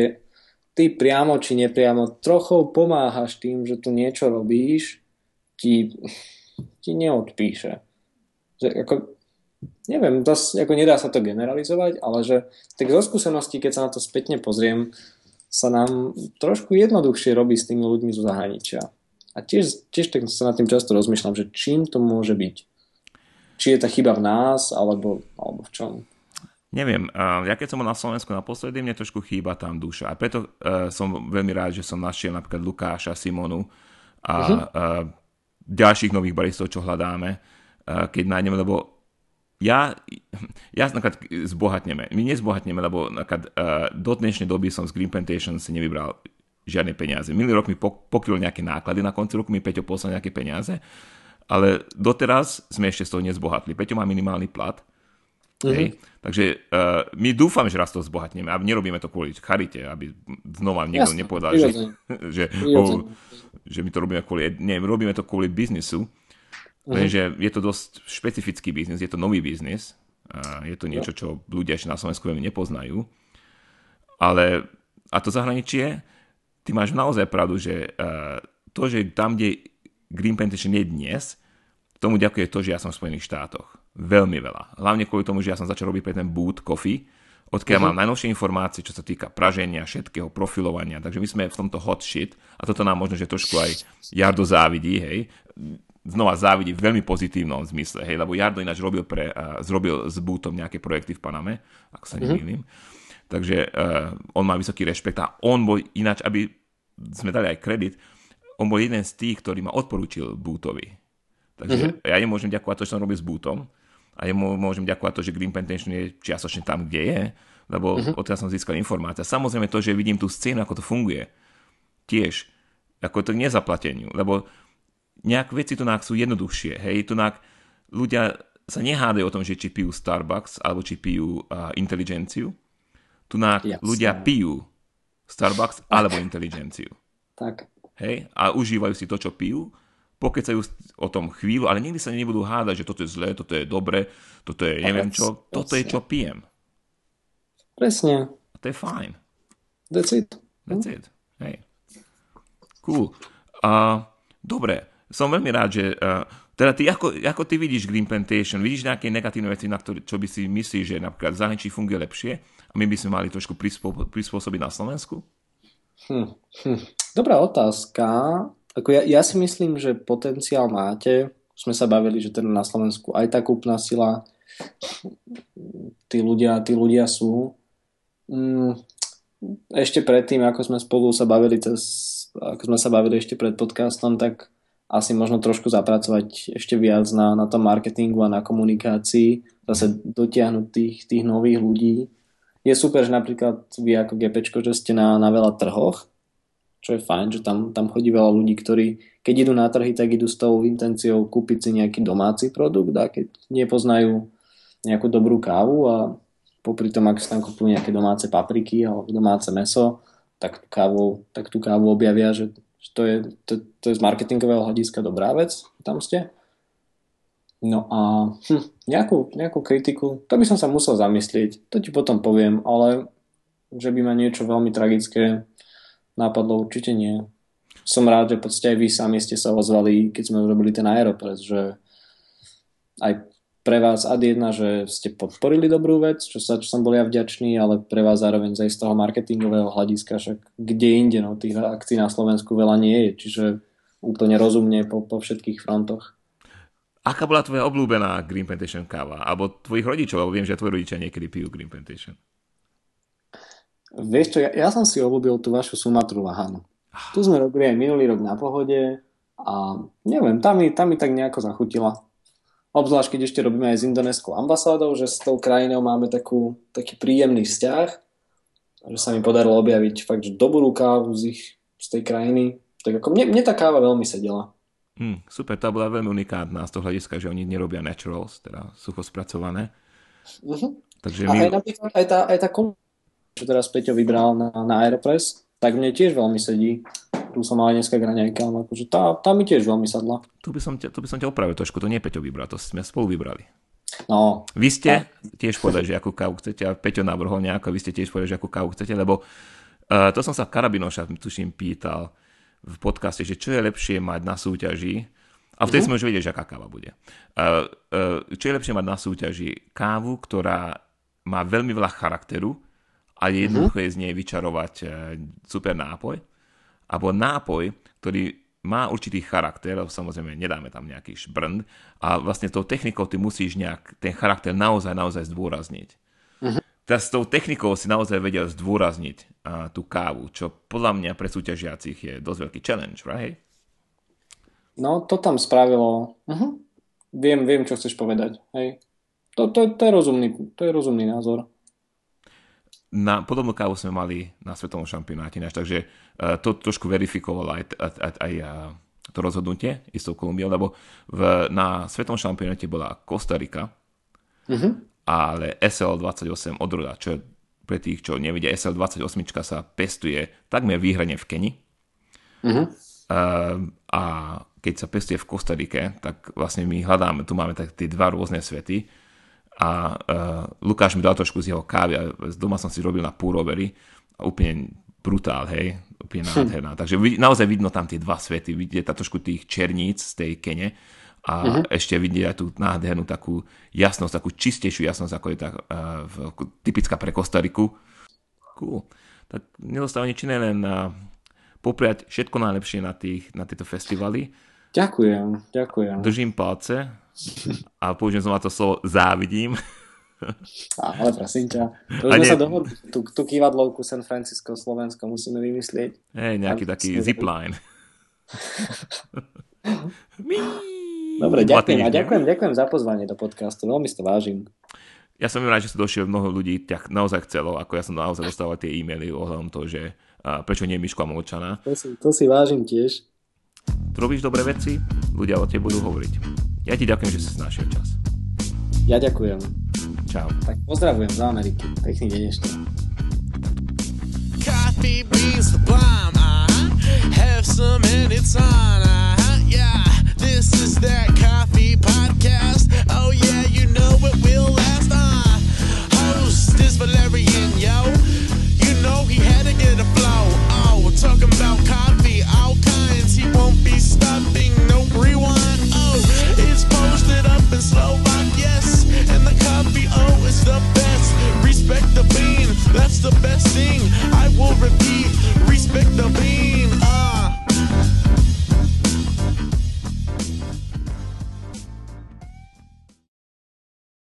ty priamo či nepriamo trochu pomáhaš tým, že tu niečo robíš, ti, ti neodpíše. Že ako, neviem, to, ako nedá sa to generalizovať, ale že tak zo skúseností, keď sa na to spätne pozriem, sa nám trošku jednoduchšie robí s tými ľuďmi zo zahraničia. A tiež, tiež tak sa nad tým často rozmýšľam, že čím to môže byť. Či je tá chyba v nás, alebo, alebo v čom. Neviem, ja keď som bol na Slovensku naposledy, mne trošku chýba tam duša. A preto uh, som veľmi rád, že som našiel napríklad Lukáša, Simonu a uh-huh. uh, ďalších nových baristov, čo hľadáme, uh, keď nájdeme, lebo ja, ja napríklad zbohatneme. My nezbohatneme, lebo napríklad uh, do dnešnej doby som z Green Plantation si nevybral žiadne peniaze. Minulý rok mi pokryl nejaké náklady, na konci roku mi Peťo poslal nejaké peniaze, ale doteraz sme ešte z toho nezbohatli. Peťo má minimálny plat, Mm-hmm. Hej? Takže uh, my dúfame, že raz to zbohatneme a nerobíme to kvôli charite, aby znova niekto Jasne, nepovedal, že, že, oh, že my to robíme kvôli, nie, my robíme to kvôli biznisu, mm-hmm. lenže je to dosť špecifický biznis, je to nový biznis, uh, je to niečo, čo ľudia ešte na Slovensku veľmi nepoznajú, ale a to zahraničie, ty máš naozaj pravdu, že uh, to, že tam, kde Green Plantation je dnes, tomu ďakuje to, že ja som v Spojených štátoch veľmi veľa. Hlavne kvôli tomu, že ja som začal robiť pre ten boot coffee, odkiaľ uh-huh. mám najnovšie informácie, čo sa týka praženia, všetkého, profilovania. Takže my sme v tomto hot shit a toto nám možno, že trošku aj Jardo závidí, hej. Znova závidí v veľmi pozitívnom zmysle, hej, lebo Jardo ináč robil, pre, uh, zrobil s bootom nejaké projekty v Paname, ako sa nemýlim. Uh-huh. Takže uh, on má vysoký rešpekt a on bol ináč, aby sme dali aj kredit, on bol jeden z tých, ktorý ma odporúčil bootovi. Takže uh-huh. ja nemôžem ďakovať to, čo som robil s bootom, a jemu môžem ďakovať to, že Green Plantation je čiastočne tam, kde je, lebo uh-huh. odtiaľ som získal informácie. Samozrejme to, že vidím tú scénu, ako to funguje, tiež, ako to k nezaplateniu, lebo nejak veci tu sú jednoduchšie, hej, tu ľudia sa nehádajú o tom, že či pijú Starbucks, alebo či pijú uh, inteligenciu. Tu ľudia pijú Starbucks alebo inteligenciu. Tak. Hej, a užívajú si to, čo pijú pokecajú o tom chvíľu, ale nikdy sa nebudú hádať, že toto je zlé, toto je dobre, toto je neviem čo, toto je čo pijem. Presne. A to je fajn. That's it. That's it. Hej. Cool. Uh, dobre, som veľmi rád, že uh, teda ty, ako, ako ty vidíš Green Plantation, vidíš nejaké negatívne veci, na ktoré, čo by si myslíš, že napríklad v zahraničí funguje lepšie a my by sme mali trošku prispô, prispôsobiť na Slovensku? Hm, hm. Dobrá otázka. Ako ja, ja si myslím, že potenciál máte. Sme sa bavili, že teda na Slovensku aj tá kúpna sila, tí ľudia, tí ľudia sú. Mm, ešte predtým, ako sme spolu sa bavili cez, ako sme sa bavili ešte pred podcastom, tak asi možno trošku zapracovať ešte viac na, na tom marketingu a na komunikácii, zase dotiahnuť tých, tých nových ľudí. Je super, že napríklad vy ako GPčko, že ste na, na veľa trhoch, čo je fajn, že tam, tam chodí veľa ľudí, ktorí keď idú na trhy, tak idú s tou intenciou kúpiť si nejaký domáci produkt a keď nepoznajú nejakú dobrú kávu a popri tom, ak si tam kúpujú nejaké domáce papriky alebo domáce meso, tak tú kávu, tak tú kávu objavia, že, že to, je, to, to je z marketingového hľadiska dobrá vec, tam ste. No a hm, nejakú, nejakú kritiku, to by som sa musel zamyslieť, to ti potom poviem, ale že by ma niečo veľmi tragické nápadlo určite nie. Som rád, že podstate aj vy sami ste sa ozvali, keď sme urobili ten Aeropress, že aj pre vás ad jedna, že ste podporili dobrú vec, čo, sa, čo som bol ja vďačný, ale pre vás zároveň aj z toho marketingového hľadiska, však kde inde, no tých akcií na Slovensku veľa nie je, čiže úplne rozumne po, po všetkých frontoch. Aká bola tvoja obľúbená Green Plantation káva? Alebo tvojich rodičov, lebo viem, že tvoji rodičia niekedy pijú Green Plantation. Vieš čo, ja, ja som si obľúbil tú vašu Sumatru Lahanu. Tu sme robili aj minulý rok na pohode a neviem, tam mi, tam mi tak nejako zachutila. Obzvlášť, keď ešte robíme aj s indonéskou ambasádou, že s tou krajinou máme takú, taký príjemný vzťah, že sa mi podarilo objaviť fakt že dobrú kávu z, ich, z tej krajiny, Tak ako mne, mne tá káva veľmi sedela. Mm, super, tá bola veľmi unikátna z toho hľadiska, že oni nerobia naturals, teda sucho spracované. Uh-huh. Takže my... A aj, napríklad, aj tá, aj tá čo teraz Peťo vybral na, na Aeropress, tak mne tiež veľmi sedí. Tu som mal aj dneska graňajka, ale akože tá, tá mi tiež veľmi sadla. Tu by som ťa, tu by som ťa opravil trošku, to nie Peťo vybral, to sme spolu vybrali. No. Vy ste a... tiež povedali, že akú kávu chcete a Peťo navrhol nejako, vy ste tiež povedali, že akú kávu chcete, lebo uh, to som sa Karabinoša, tuším, pýtal, v podcaste, že čo je lepšie mať na súťaži, a vtedy uh-huh. sme už vedeli, že aká káva bude. Uh, uh, čo je lepšie mať na súťaži? Kávu, ktorá má veľmi veľa charakteru a je jednoduché uh-huh. z nej vyčarovať uh, super nápoj, alebo nápoj, ktorý má určitý charakter, samozrejme nedáme tam nejaký šbrnd a vlastne tou technikou ty musíš nejak ten charakter naozaj, naozaj zdôrazniť. Uh-huh teraz s tou technikou si naozaj vedel zdôrazniť uh, tú kávu, čo podľa mňa pre súťažiacich je dosť veľký challenge, right? No, to tam spravilo. Uh-huh. Viem, viem, čo chceš povedať. Hej. To, to, to, je rozumný, to je rozumný názor. Na podobnú kávu sme mali na svetovom šampionáte, takže uh, to trošku verifikovalo aj, aj, aj, aj to rozhodnutie istou Kolumbiou, lebo v, na svetom šampionáte bola Kostarika uh-huh ale SL28 odroda, čo pre tých, čo nevidia, SL28 sa pestuje takmer výhrane v Keni. Uh-huh. Uh, a keď sa pestuje v Kostarike, tak vlastne my hľadáme, tu máme tak tie dva rôzne svety a uh, Lukáš mi dal trošku z jeho kávy a z doma som si robil na púrovery a úplne brutál, hej, úplne hm. nádherná. Hm. Takže naozaj vidno tam tie dva svety, vidíte tam trošku tých černíc z tej Kene a uh-huh. ešte vidieť aj tú nádhernú takú jasnosť, takú čistejšiu jasnosť, ako je tá uh, typická pre Kostariku. Cool. Tak nedostáva nič iné, len uh, popriať všetko najlepšie na, tých, na tieto festivaly. Ďakujem, ďakujem. Držím palce a použijem znova to slovo závidím. Ale prosím ťa, to už sme sa dohodli. Tú, tú kývadlovku San Francisco, Slovensko musíme vymyslieť. Hej, nejaký taký zipline. Dobre, ďakujem. A ďakujem, ďakujem za pozvanie do podcastu. Veľmi si to vážim. Ja som rád, že si došiel, mnoho ľudí ťa naozaj chcelo, ako ja som naozaj dostával tie e-maily ohľadom toho, že a prečo nie Miško a Molčana. To si, to si vážim tiež. Robíš dobré veci, ľudia o tebe budú hovoriť. Ja ti ďakujem, že si našiel čas. Ja ďakujem. Čau. Tak pozdravujem z Ameriky. Pekný deň ešte. Coffee beans the bomb, uh Have some and it's on, uh-huh. Yeah, this is that coffee podcast. Oh yeah, you know it will last, uh. Host is Valerian, yo. You know he had to get a flow. Oh, we're talking about coffee, oh. lines. He won't be stopping, no rewind. Oh, it's posted up in Slovak, yes. And the copy, oh, is the best. Respect the bean, that's the best thing. I will repeat, respect the bean. Ah.